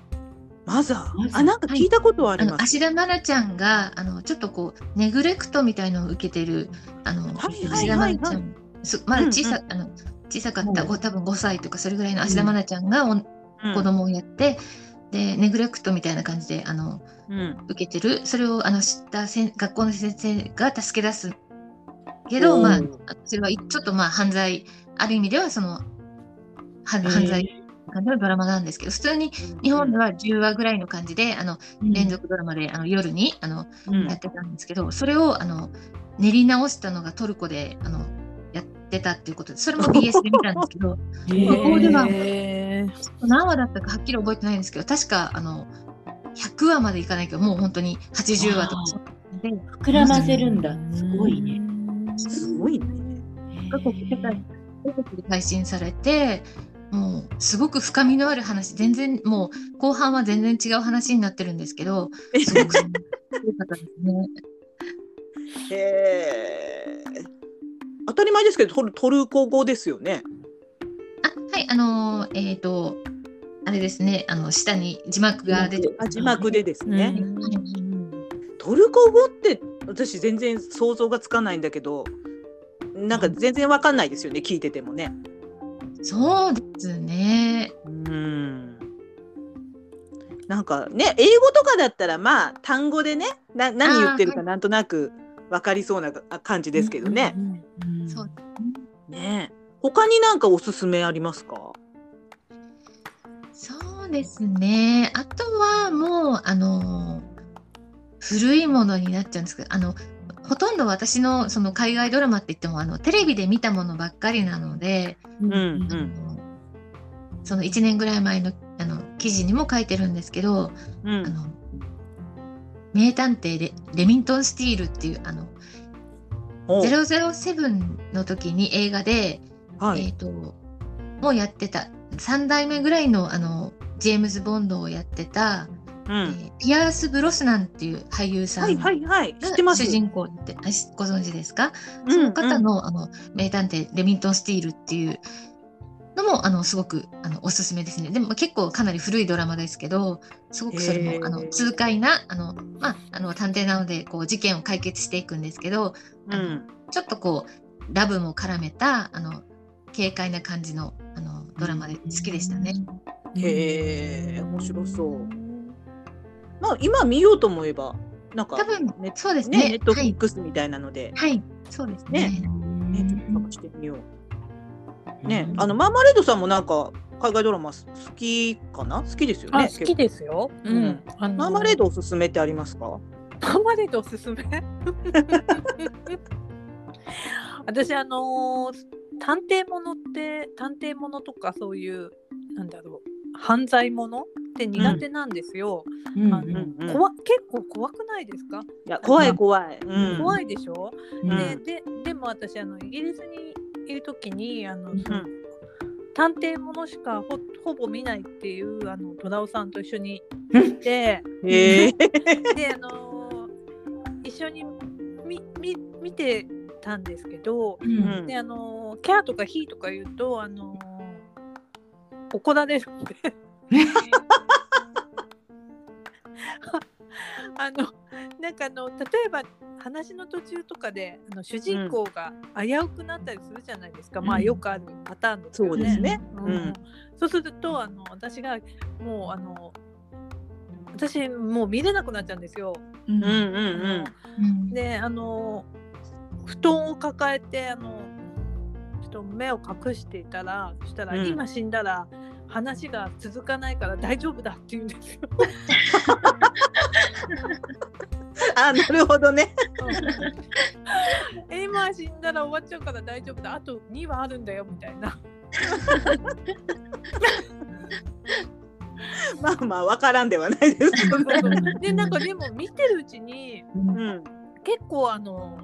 マザー？あなんか聞いたことはあります。芦田愛菜ちゃんがあのちょっとこうネグレクトみたいのを受けてるあのはい芦田愛菜ちゃん。すまだ小さ,、うあの小さかった、うん。ご多分5歳とかそれぐらいの芦田愛菜ちゃんがお、うん。子供をやってでネグレクトみたいな感じであのうん。受けてる。それをあの知ったせん学校の先生が助け出すけど、まあ、それはちょっとまあ犯罪ある意味ではそのは犯罪感じのドラマなんですけど、普通に日本では10話ぐらいの感じで、あの連続ドラマであの夜にあのうん。やってたんですけど、それをあの練り直したのがトルコであのやってたっていうことで、それも BS で見たんですけど、へここでは何話だったかはっきり覚えてないんですけど、確かあの100話までいかないけど、もう本当に80話とかで、膨らませるんだ。すごいね。すごいね。各国世界各国で配信されて、もうすごく深みのある話、全然もう後半は全然違う話になってるんですけど、すごく良かったですね。へえ。当たり前ですけどトルトルコ語ですよね。あはい、あのーえっ、と、あれですね、あの下に字幕が出てあ字幕でですね。うんトルコ語って私全然想像がつかないんだけど、なんか全然わかんないですよね聞いててもね。そうですね。うん。なんかね英語とかだったらまあ単語でねな何言ってるかなんとなくわかりそうな感じですけどね。うんそうねえ他になんかおすすめありますか？そうですね。あとはもう、あのー古いものになっちゃうんですけど、あの、ほとんど私のその海外ドラマって言ってもあのテレビで見たものばっかりなので、うんうあんのその1年ぐらい前のあの記事にも書いてるんですけど、うん。あの名探偵レレミントン・スティールっていうあのお007の時に映画で、はい。えっ、ともうやってた3代目ぐらいのあのジェームズ・ボンドをやってた、うん。えーピアース・ブロスナンっていう俳優さはいんが。主人公ってご存知ですか、うんその方のあの名探偵レミントン・スティールっていうのもあのすごくあのおすすめですね。でも結構かなり古いドラマですけど、すごくそれへーもあの痛快なあのまああの探偵なのでこう事件を解決していくんですけど、うんうん。ちょっとこうラブも絡めたあの軽快な感じのあのドラマで好きでしたね。へえ面白そう。まあ今見ようと思えばなんか多分ねそうですねネね。ットフリックスみたいなので、はい、はい、そうですね。ねちょっと探してみよう。ね、あのマーマレードさんもなんか海外ドラマす好きかな？好きですよね。あ好きですよ。うんうん。あのマーマレードおすすめってありますか？マーマレードおすすめ？私あのー探偵ものって探偵ものとかそういうなんだろう犯罪ものって苦手なんですよ。うんあのうんうん怖結構怖くないですか、いや怖い怖い。うん、怖いでしょ、うんでででも私あのイギリスにいる時にあの、うん探偵ものしかほほぼ見ないっていうあの戸田尾さんと一緒にいて。へえ。であのー一緒にみみ見てたんですけど、うんであのーキャーとかヒーとか言うとあのー怒られるんで あのなんかあの例えば話の途中とかであの主人公が危うくなったりするじゃないですか、まあうんよくあるパターンですよね。そうですね。うん。うん。そうするとあの私がもうあの私もう見れなくなっちゃうんですよ。うんうんうん。うん。であの布団を抱えてあのちょっと目を隠していたらそしたら、うん。今死んだら話が続かないから大丈夫だって言うんですよ。あなるほどね。え今死んだら終わっちゃうから大丈夫だあと2話あるんだよみたいな。まあまあわからんではないですけどね。でなんかでも見てるうちにうん結構あの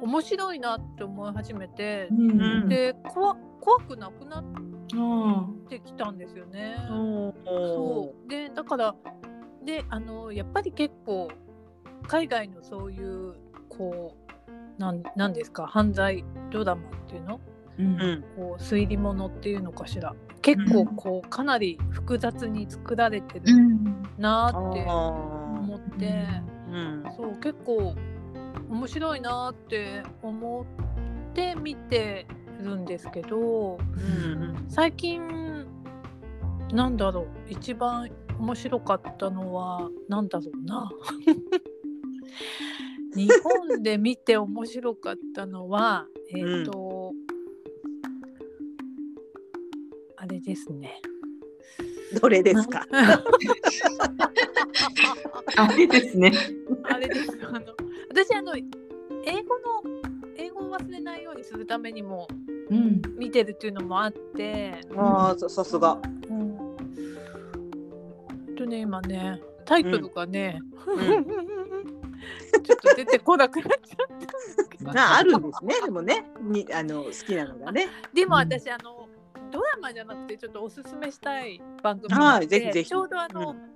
面白いなって思い始めて、うんで怖怖くなくなっあてきたんですよね。おそうでだからであのやっぱり結構海外のそういうこうなんなんですか犯罪ドラマっていうの？ーうん。うん。こう推理物っていうのかしら？結構こうかなり複雑に作られてるうん。なーってあ思って、ーうん。そう結構面白いなーって思って見てるんですけどうん。最近なんだろう一番面白かったのはなんだろうな 日本で見て面白かったのはえっ、と、あれですね。どれですか？あれですね。あれです。あの私あの英語の英語を忘れないようにするためにもうん。見てるっていうのもあって、ああ、ささすが。ね今ねタイトルがね、うんちょっと出てこなくなっちゃったんですけど。あ、あるんですね。でもね、に、あの、好きなのがね。でもうん私あのドラマじゃなくてちょっとおすすめしたい番組があはい、ってぜひぜひ。ちょうどあの、うん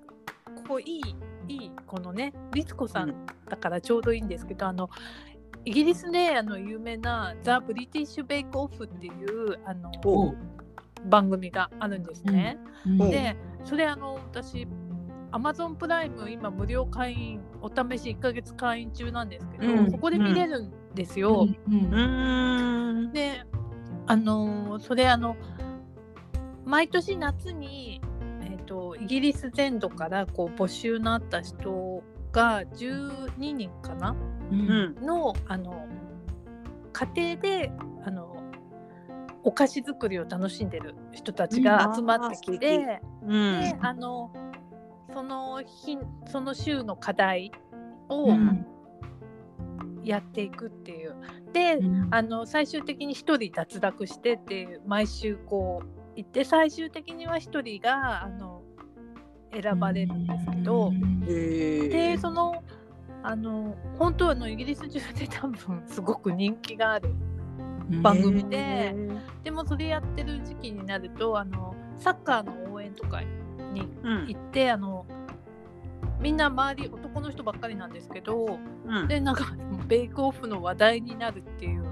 ここいいいいこのね律子さうんんだからちょうどいいんですけど、あのイギリスであの有名な「ザ・ブリティッシュ・ベイク・オフ」っていうあの番組があるんですね。うんでそれあの私アマゾンプライム今無料会員お試し1ヶ月会員中なんですけど、うんそこで見れるんですよ。うんうーん。であのーそれあの毎年夏に、えー、とイギリス全土からこう募集のあった人が12人かな？ううんん。のあの家庭であのお菓子作りを楽しんでる人たちが集まってきて、うん。であのその日その週の課題をうん。やっていくっていう。で、あの最終的に1人脱落してっていう毎週こう行って最終的には1人があの選ばれるんですけど。でそのあの本当はあのイギリス中で多分すごく人気がある番組でへでもそれやってる時期になるとあのサッカーの応援とかに行ってあのみんな周り男の人ばっかりなんですけどうん。でなんか ベイクオフの話題になるっていう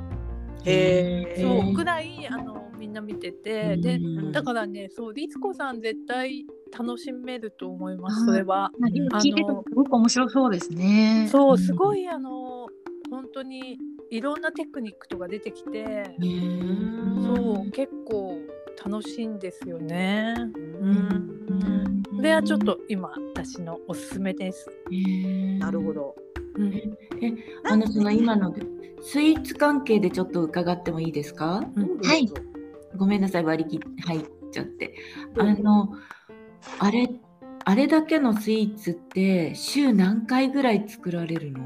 へえ。そうぐらいあのみんな見てて、でうんだからねそう律子さん絶対楽しめると思いますそれは。今聞いててすごく面白そうですね。そうすごいあの本当にいろんなテクニックとか出てきて、そう結構楽しいんですよね。うん。これはちょっと今私のおすすめです。なるほ。ど。うんあのその今のスイーツ関係でちょっと伺ってもいいですか？はい。ごめんなさい割り切って入っちゃって。あのあれあれだけのスイーツって週何回ぐらい作られるの？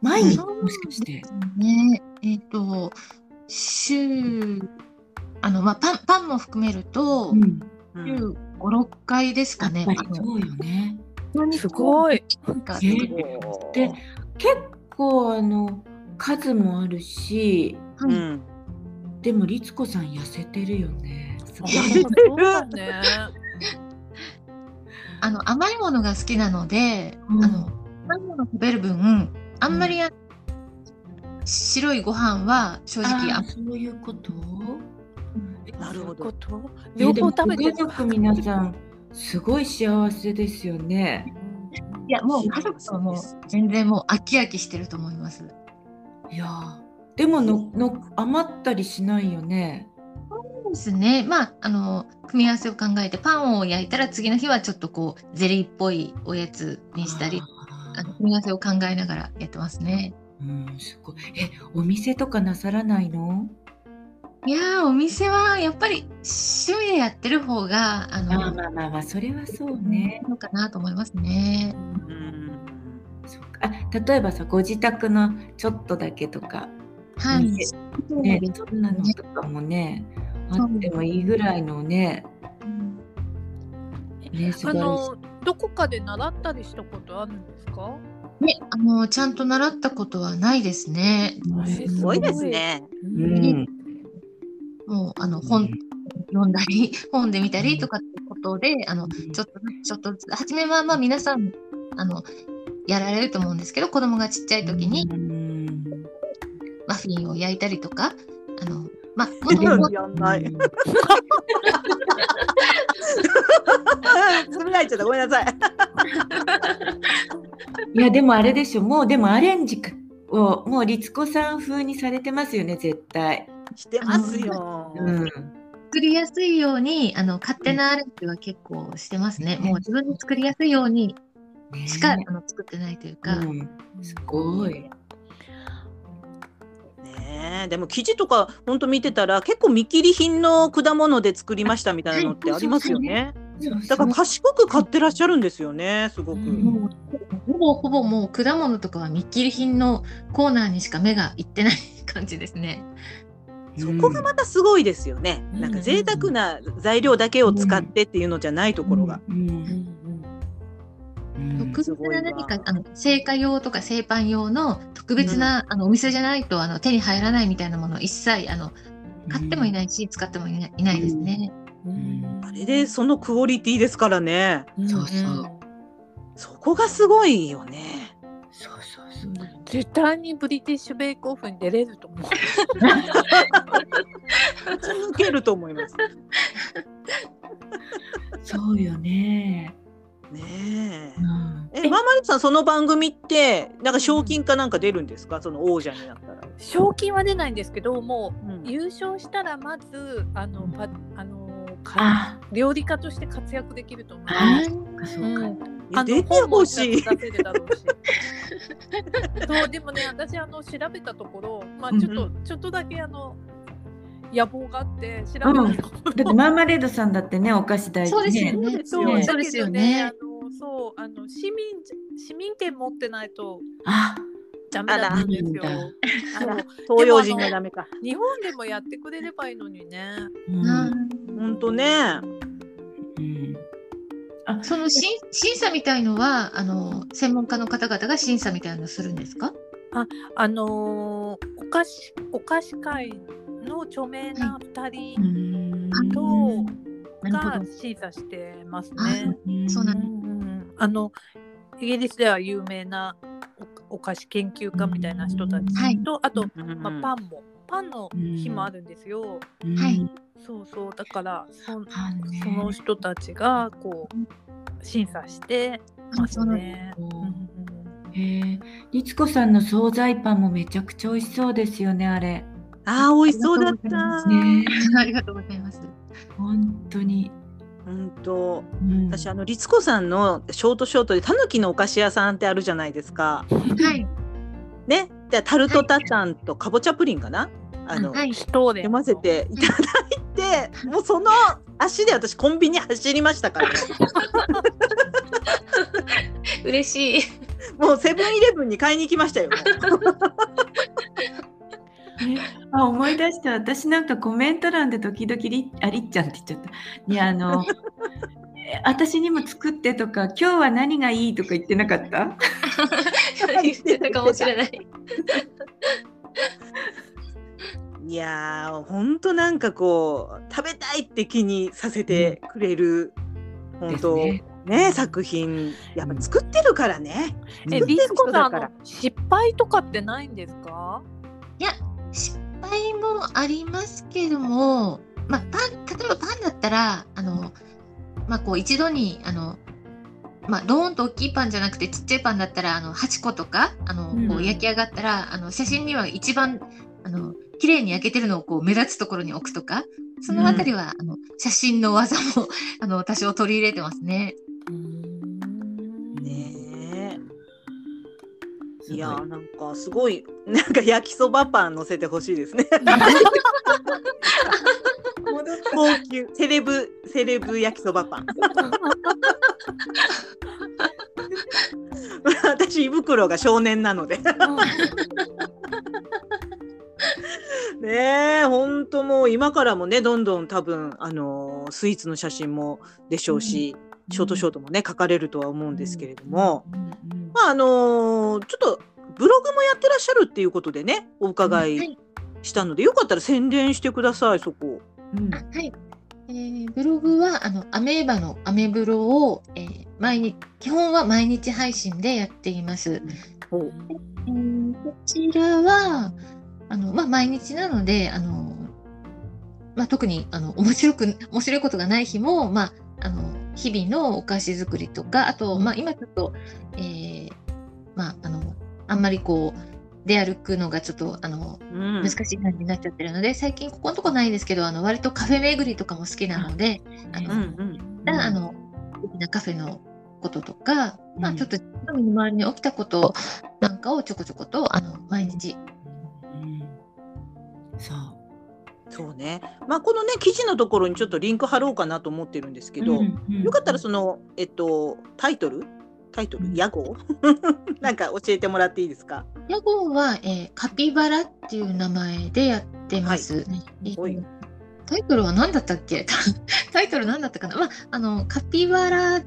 毎日？もしかして。ねえっ、と週あのまあパンパンも含めるとうん。うん週五六回ですかね。そうよね。すごい。なんかえーで結構あの数もあるし、はいうん。でも律子さん痩せてるよね。ね。あの甘いものが好きなので、うんあの甘いもの食べる分あんまり、白いご飯は正直あそういうこと？なるほど。こと？え両方食べてる？族皆さんすごい幸せですよね。いやもう家族はもう全然もう飽き飽きしてると思います。いやーでものの余ったりしないよね。そうですね。まああの組み合わせを考えてパンを焼いたら次の日はちょっとこうゼリーっぽいおやつにしたりあの組み合わせを考えながらやってますね。うんすごい。えお店とかなさらないの？いやーお店はやっぱり趣味でやってる方がああの、ーまあまあまあそれはそうね。のかなと思いますね。うん。そっかあ例えばさご自宅のちょっとだけとかはい。ねそうねですそんなのとかもねあってもいいぐらいのねね素あ。のどこかで習ったりしたことあるんですか？ね、あのちゃんと習ったことはないですね。すごいですね。うんもうあの本読んだり 本で見たりとかってことで、あのちょっとずつちょっと初めはまあ皆さんあのやられると思うんですけど、子供がちっちゃい時にうんマフィンを焼いたりとか、あのまあもともとやんない。つぶやいちゃった。ごめんなさい。いやでもあれでしょもうでもアレンジかをもう律子さん風にされてますよね絶対。してますよ。うん。作りやすいようにあの勝手なアレンジは結構してますね。もう自分で作りやすいようにねしか、あの作ってないというか。うん、すごい。ねねでも生地とか本当見てたら結構見切り品の果物で作りましたみたいなのってありますよね。だから賢く買ってらっしゃるんですよねすごく。ほぼほぼもう果物とかは見切り品のコーナーにしか目がいってない感じですね。そこがまたすごいですよね。うんなんか贅沢な材料だけを使ってっていうのじゃないところが。特別な何かあの製菓用とか製パン用の特別な、あのお店じゃないとあの手に入らないみたいなものを一切あの買ってもいないし、使ってもいないいないですね。うんあれでそのクオリティですからね。うんそうそうそこがすごいよね。そうそうそう。絶対にブリティッシュベイクオフに出れると思う。ると思います。そうよね。ねうえ。んえ、ママリさんその番組ってなんか賞金かなんか出るんですか？その王者になったら。賞金は出ないんですけど、もうんう優勝したらまずあのパあのかあ、料理家として活躍できると思う。あ、そっかそ。うんいやあの出てほしい。そうでもね私あの調べたところまあちょっと、うちょっとだけあの野望があって調べたところ、だってマーマレードさんだってねお菓子大そうですよそうね。ですよねそうだそうですよねねあ。のそうあの市民市民権持ってないとあ、ダメだったんですよあらそうあら東洋人のダメか。日本でもやってくれればいいのにねうん本当ね。うん。その審審査みたいのはあの専門家の方々が審査みたいなのするんですか？あのーお菓子お菓子界の著名な2人うん。とが。審査してますあね。あのイギリスでは有名なおお菓子研究家みたいな人たちと、はい。あと、うんまあ、パンもパンの日もあるんですよ。はい。そうそう。だからそその人たちがこう審査してますね。へえ、律子さんの惣菜パンもめちゃくちゃ美味しそうですよねあれ。あー美味しそうだった。ねありがとうございます。本当に。本当。うん私あの律子さんのショートショートでたぬきのお菓子屋さんってあるじゃないですか。はい。ね？でタルトタタンとかぼちゃプリンかな？あの、はい。読ませていただいて、もうその足で私コンビニ走りましたからね。嬉しい。もうセブンイレブンに買いに行きましたよ。もあ思い出した私なんかコメント欄で時々りありっちゃんって言っちゃった。いやあのえ私にも作ってとか今日は何がいいとか言ってなかった？言ってたかもしれない。ういやー、本当なんかこう食べたいって気にさせてくれる、本当ですねね作品やっぱ作ってるからね。え作ってるリスコさん失敗とかってないんですか？いや、失敗もありますけども、まあ、パン、例えばパンだったら、あの、まあ、こう、一度に、あの、まあ、ドーンと大きいパンじゃなくて、ちっちゃいパンだったら、あの、8個とか、あの、こううん焼き上がったら、あの、写真には一番、あの、綺麗に焼けてるのをこう目立つところに置くとか、そのあたりは、あの、写真の技も、あの、多少取り入れてますね。ねいいやーなんかすごい なんか焼きそばパン乗せてほしいですね。高級セレブセレブ焼きそばパン。私胃袋が少年なので。ねえ本当もう今からもねどんどん多分あのースイーツの写真もでしょうし、ショートショートもね書かれるとは思うんですけれども、まああのーちょっとブログもやってらっしゃるっていうことでねお伺はいいしたので、よかったら宣伝してくださいそこ。うんあはい。えーブログは、あの、アメーバのアメブロを、えー毎日、基本は毎日配信でやっています。ほうえーこちらは、あの、まあ、毎日なので、あの、まあ、特に、あの、面白く、面白いことがない日も、まあ、あの、日々のお菓子作りとか、あと、まあ、今ちょっと、えーまあ、あの、あんまりこう、出歩くのがちょっと、あの、うん。難しい感じになっちゃってるので、最近ここのとこないですけど、あの、割とカフェ巡りとかも好きなので、あの、うんうん。だあの、なカフェのこととか、まあ、うんちょっと身の回りに起きたことなんかをちょこちょこと、あの、毎日。そう。そうね。まあこのね記事のところにちょっとリンク貼ろうかなと思ってるんですけど、うんうん。よかったらそのえっとタイトル？タイトル？うん。屋号 なんか教えてもらっていいですか？屋号は、えーカピバラっていう名前でやってます。えーはい。タイトルは何だったっけ？タイトル何だったかな、まあ、あのカピバラ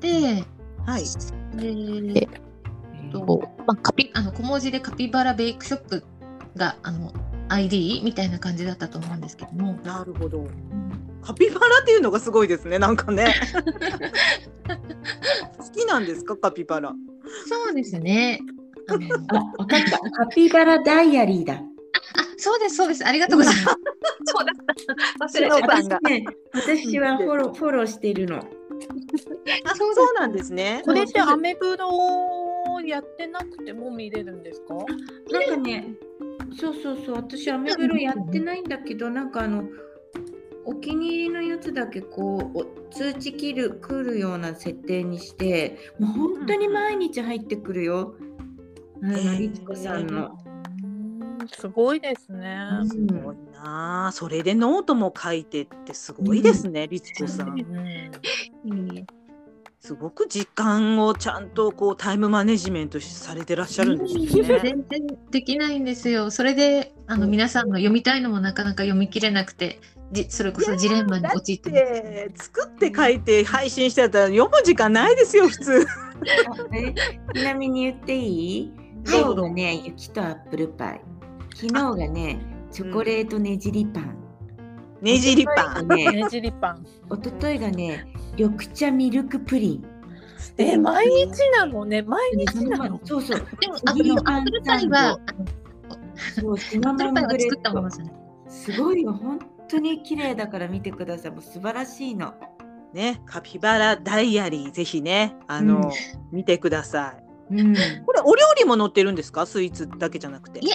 で、はい。でとまあ、カピあの小文字でカピバラベイクショップがあの ID みたいな感じだったと思うんですけども、なるほど。カピバラっていうのがすごいですね。なんかね。好きなんですかカピバラ？そうですね。あのあ、わかった。カピバラダイアリーだ。あそうですそうですありがとうございます。そうだった忘れてた私はフォローフォローしているの。あそうなんですね。これってアメブロをやってなくても見れるんですか？なんかね、そうそうそう、私アメブロやってないんだけど、なんかあの、お気に入りのやつだけこうお通知切る来るような設定にして、もう本当に毎日入ってくるよ。あの、えーりつこさんの。うんすごいですね。うんすごいなあ。それでノートも書いてってすごいですね、律子さん。すごく時間をちゃんとこうタイムマネジメントされてらっしゃるんですね。全然できないんですよ。それであの皆さんの読みたいのもなかなか読み切れなくて、じそれこそジレンマに陥って作って書いて配信してたら読む時間ないですよ普通。えちなみに言っていい？はい今日がね、雪とアップルパイ。昨日がね、チョコレートねじりパン。ねじりパン。ねじりパン。一昨日がね、緑茶ミルクプリン。え、毎日なのね？毎日なの？前そうそう。でもあ次ののアップルパイはあそう、シナモンブレ作ったッドもの。じゃない。すごいよ、本当に綺麗だから見てください。もう素晴らしいの。ねカピバラダイアリーぜひねあの、うん見てください。うん。これお料理も載ってるんですか？スイーツだけじゃなくて。いえ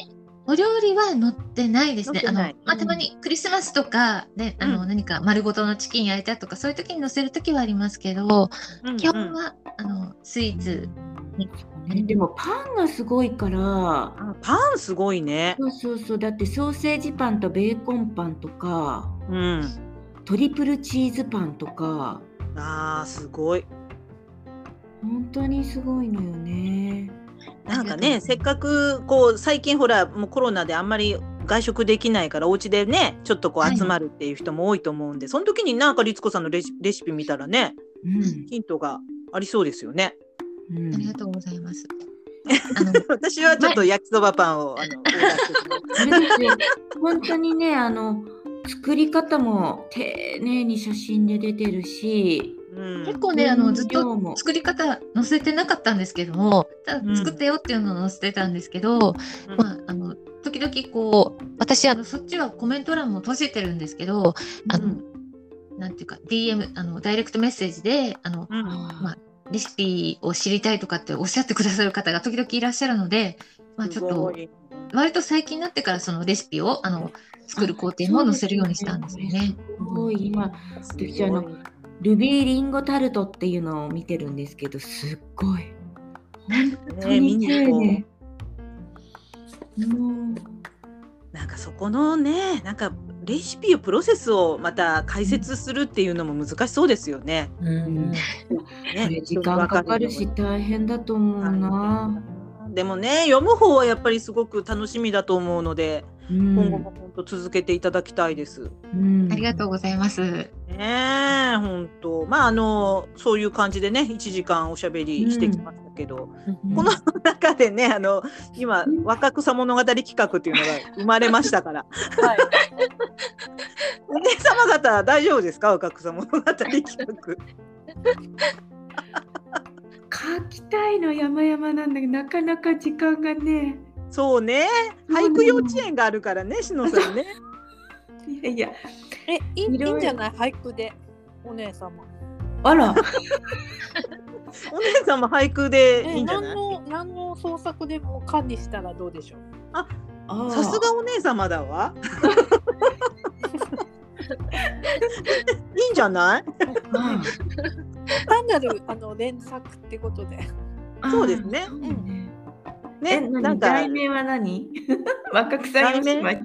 お料理は載ってないですね。あの載ってないまあたまにクリスマスとかで、あのうん何か丸ごとのチキン焼いたとかそういう時に載せる時はありますけど、うん基本はあのスイーツねでもパンがすごいから。あパンすごいね。そうそうそう。だってソーセージパンとベーコンパンとか、うん。トリプルチーズパンとか、あーすごい。本当にすごいのよね。なんかねせっかくこう最近ほらもうコロナであんまり外食できないからお家でねちょっとこはいう集まるっていう人も多いと思うんで、その時になんか律子さんのレシレシピ見たらねうん。ヒントがありそうですよね。うんありがとうございます。私はちょっと焼きそばパンをあのオーダーしてきますあれですよ本当にね、あの、作り方も丁寧に写真で出てるし、うん結構ね、あのずっと作り方載せてなかったんですけども、たうん。だ作ったよっていうのを載せてたんですけど、うん。まあ、あの時々こう私あのそっちはコメント欄も閉じてるんですけど、あのうん。なんていうか DM あのダイレクトメッセージであのうん。まあレシピを知りたいとかっておっしゃってくださる方が時々いらっしゃるので、まあ、ちょっと割と最近になってからそのレシピをあの作る工程も載せるようにしたんですよね。すごい。今、ルビーリンゴタルトっていうのを見てるんですけど、すっごい。本当に丁に行こう寧。もうなんかそこのねなんかレシピをプロセスをまた解説するっていうのも難しそうですよね。うんね時間かかるし大変だと思うな。でもね読む方はやっぱりすごく楽しみだと思うので、うん今後も本当続けていただきたいです。うんありがとうございます。ねえ本当まああのそういう感じでね1時間おしゃべりしてきましたけど、この中でねあの今若草物語企画っていうのが生まれましたからはい。お姉様方大丈夫ですか？若草物語企画。書きたいの山々なんだけどなかなか時間がね。そうね俳句幼稚園があるからねしのさんね。いやいや、え、いいいいろいろいんじゃない？俳句で。お姉様。あら。お姉さんも俳句でいえ、いんじゃない？何の、何の創作でも管理したらどうでしょう？あーさすがお姉様だわ。いいんじゃない？あ単なる、あの、連作ってことで。ーそうですねうねね、え、なん何か題名は何？若草よし題名？は違う。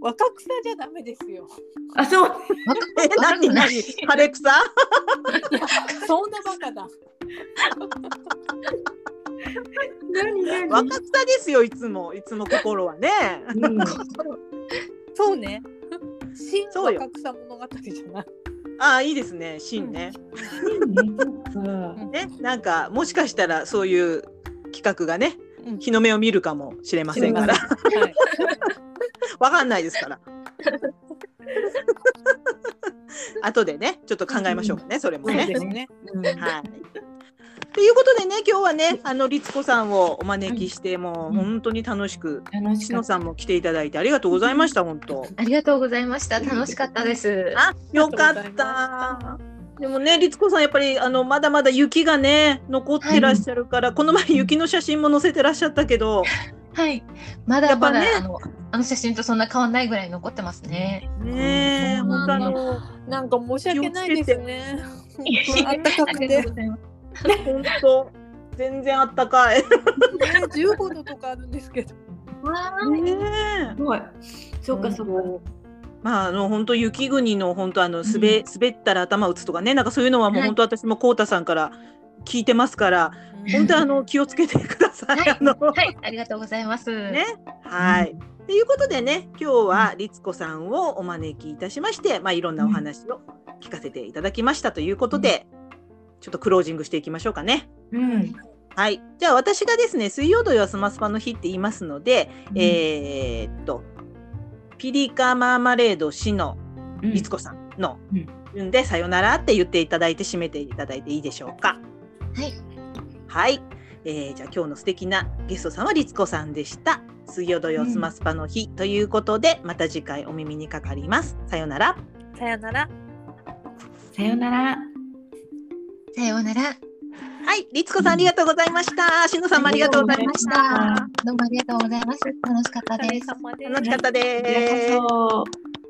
若草じゃダメですよ。あ、そう。若え、ない何？枯れ草？そんなバカだ。何？何？若草ですよ、いつも。いつも心はね。うん そうね。新そうよ若草物語じゃない。ああ、いいですね、芯ね。そうかね、なんか、もしかしたら、そういう企画がね、うん日の目を見るかもしれませんから。はい。わかんないですから。後でね、ちょっと考えましょうかね、それもね。ね。うんはい。ということでね、今日はね、あの律子さんをお招きして、もう本当に楽しく。し。のさんも来ていただいてありがとうございました、本当。ありがとうございました。楽しかったです。あ、よかった。でもね、律子さんやっぱりあのまだまだ雪がね残ってらっしゃるから、この前雪の写真も載せてらっしゃったけど、はい。まだまだ、やっぱねあのあの写真とそんな変わんないぐらい残ってますね。ねえ、うん本当あのなんか申し訳ないですね。あったかくて。本当全然あったかい。15度とかあるんですけど。わーねえ。すごい。そうかそうか。まああの本当雪国の本当あの滑、滑ったら頭打つとかねなんかそういうのはもうはい本当私もこうたさんから聞いてますから、本当あの気をつけてください。はいあのはい、ありがとうございます。ね。はい。ということでね、今日は律子さんをお招きいたしまして、まあいろんなお話を聞かせていただきましたということで、ちょっとクロージングしていきましょうかね。うん。はい。じゃあ私がですね、水曜土曜スマスパの日って言いますので、えーっと、ピリカマーマレード氏のうん律子さんのうん順でさよならって言っていただいて締めていただいていいでしょうか。はい。はい。えー、じゃあ今日の素敵なゲストさんは律子さんでした。水曜土曜スマスパの日ということで、また次回お耳にかかります。さよなら。さよなら。さよなら。さようなら。はい、律子さんありがとうございました。しのさんもありがとうございました。どうもありがとうございます。楽しかったです。楽しかったありがです。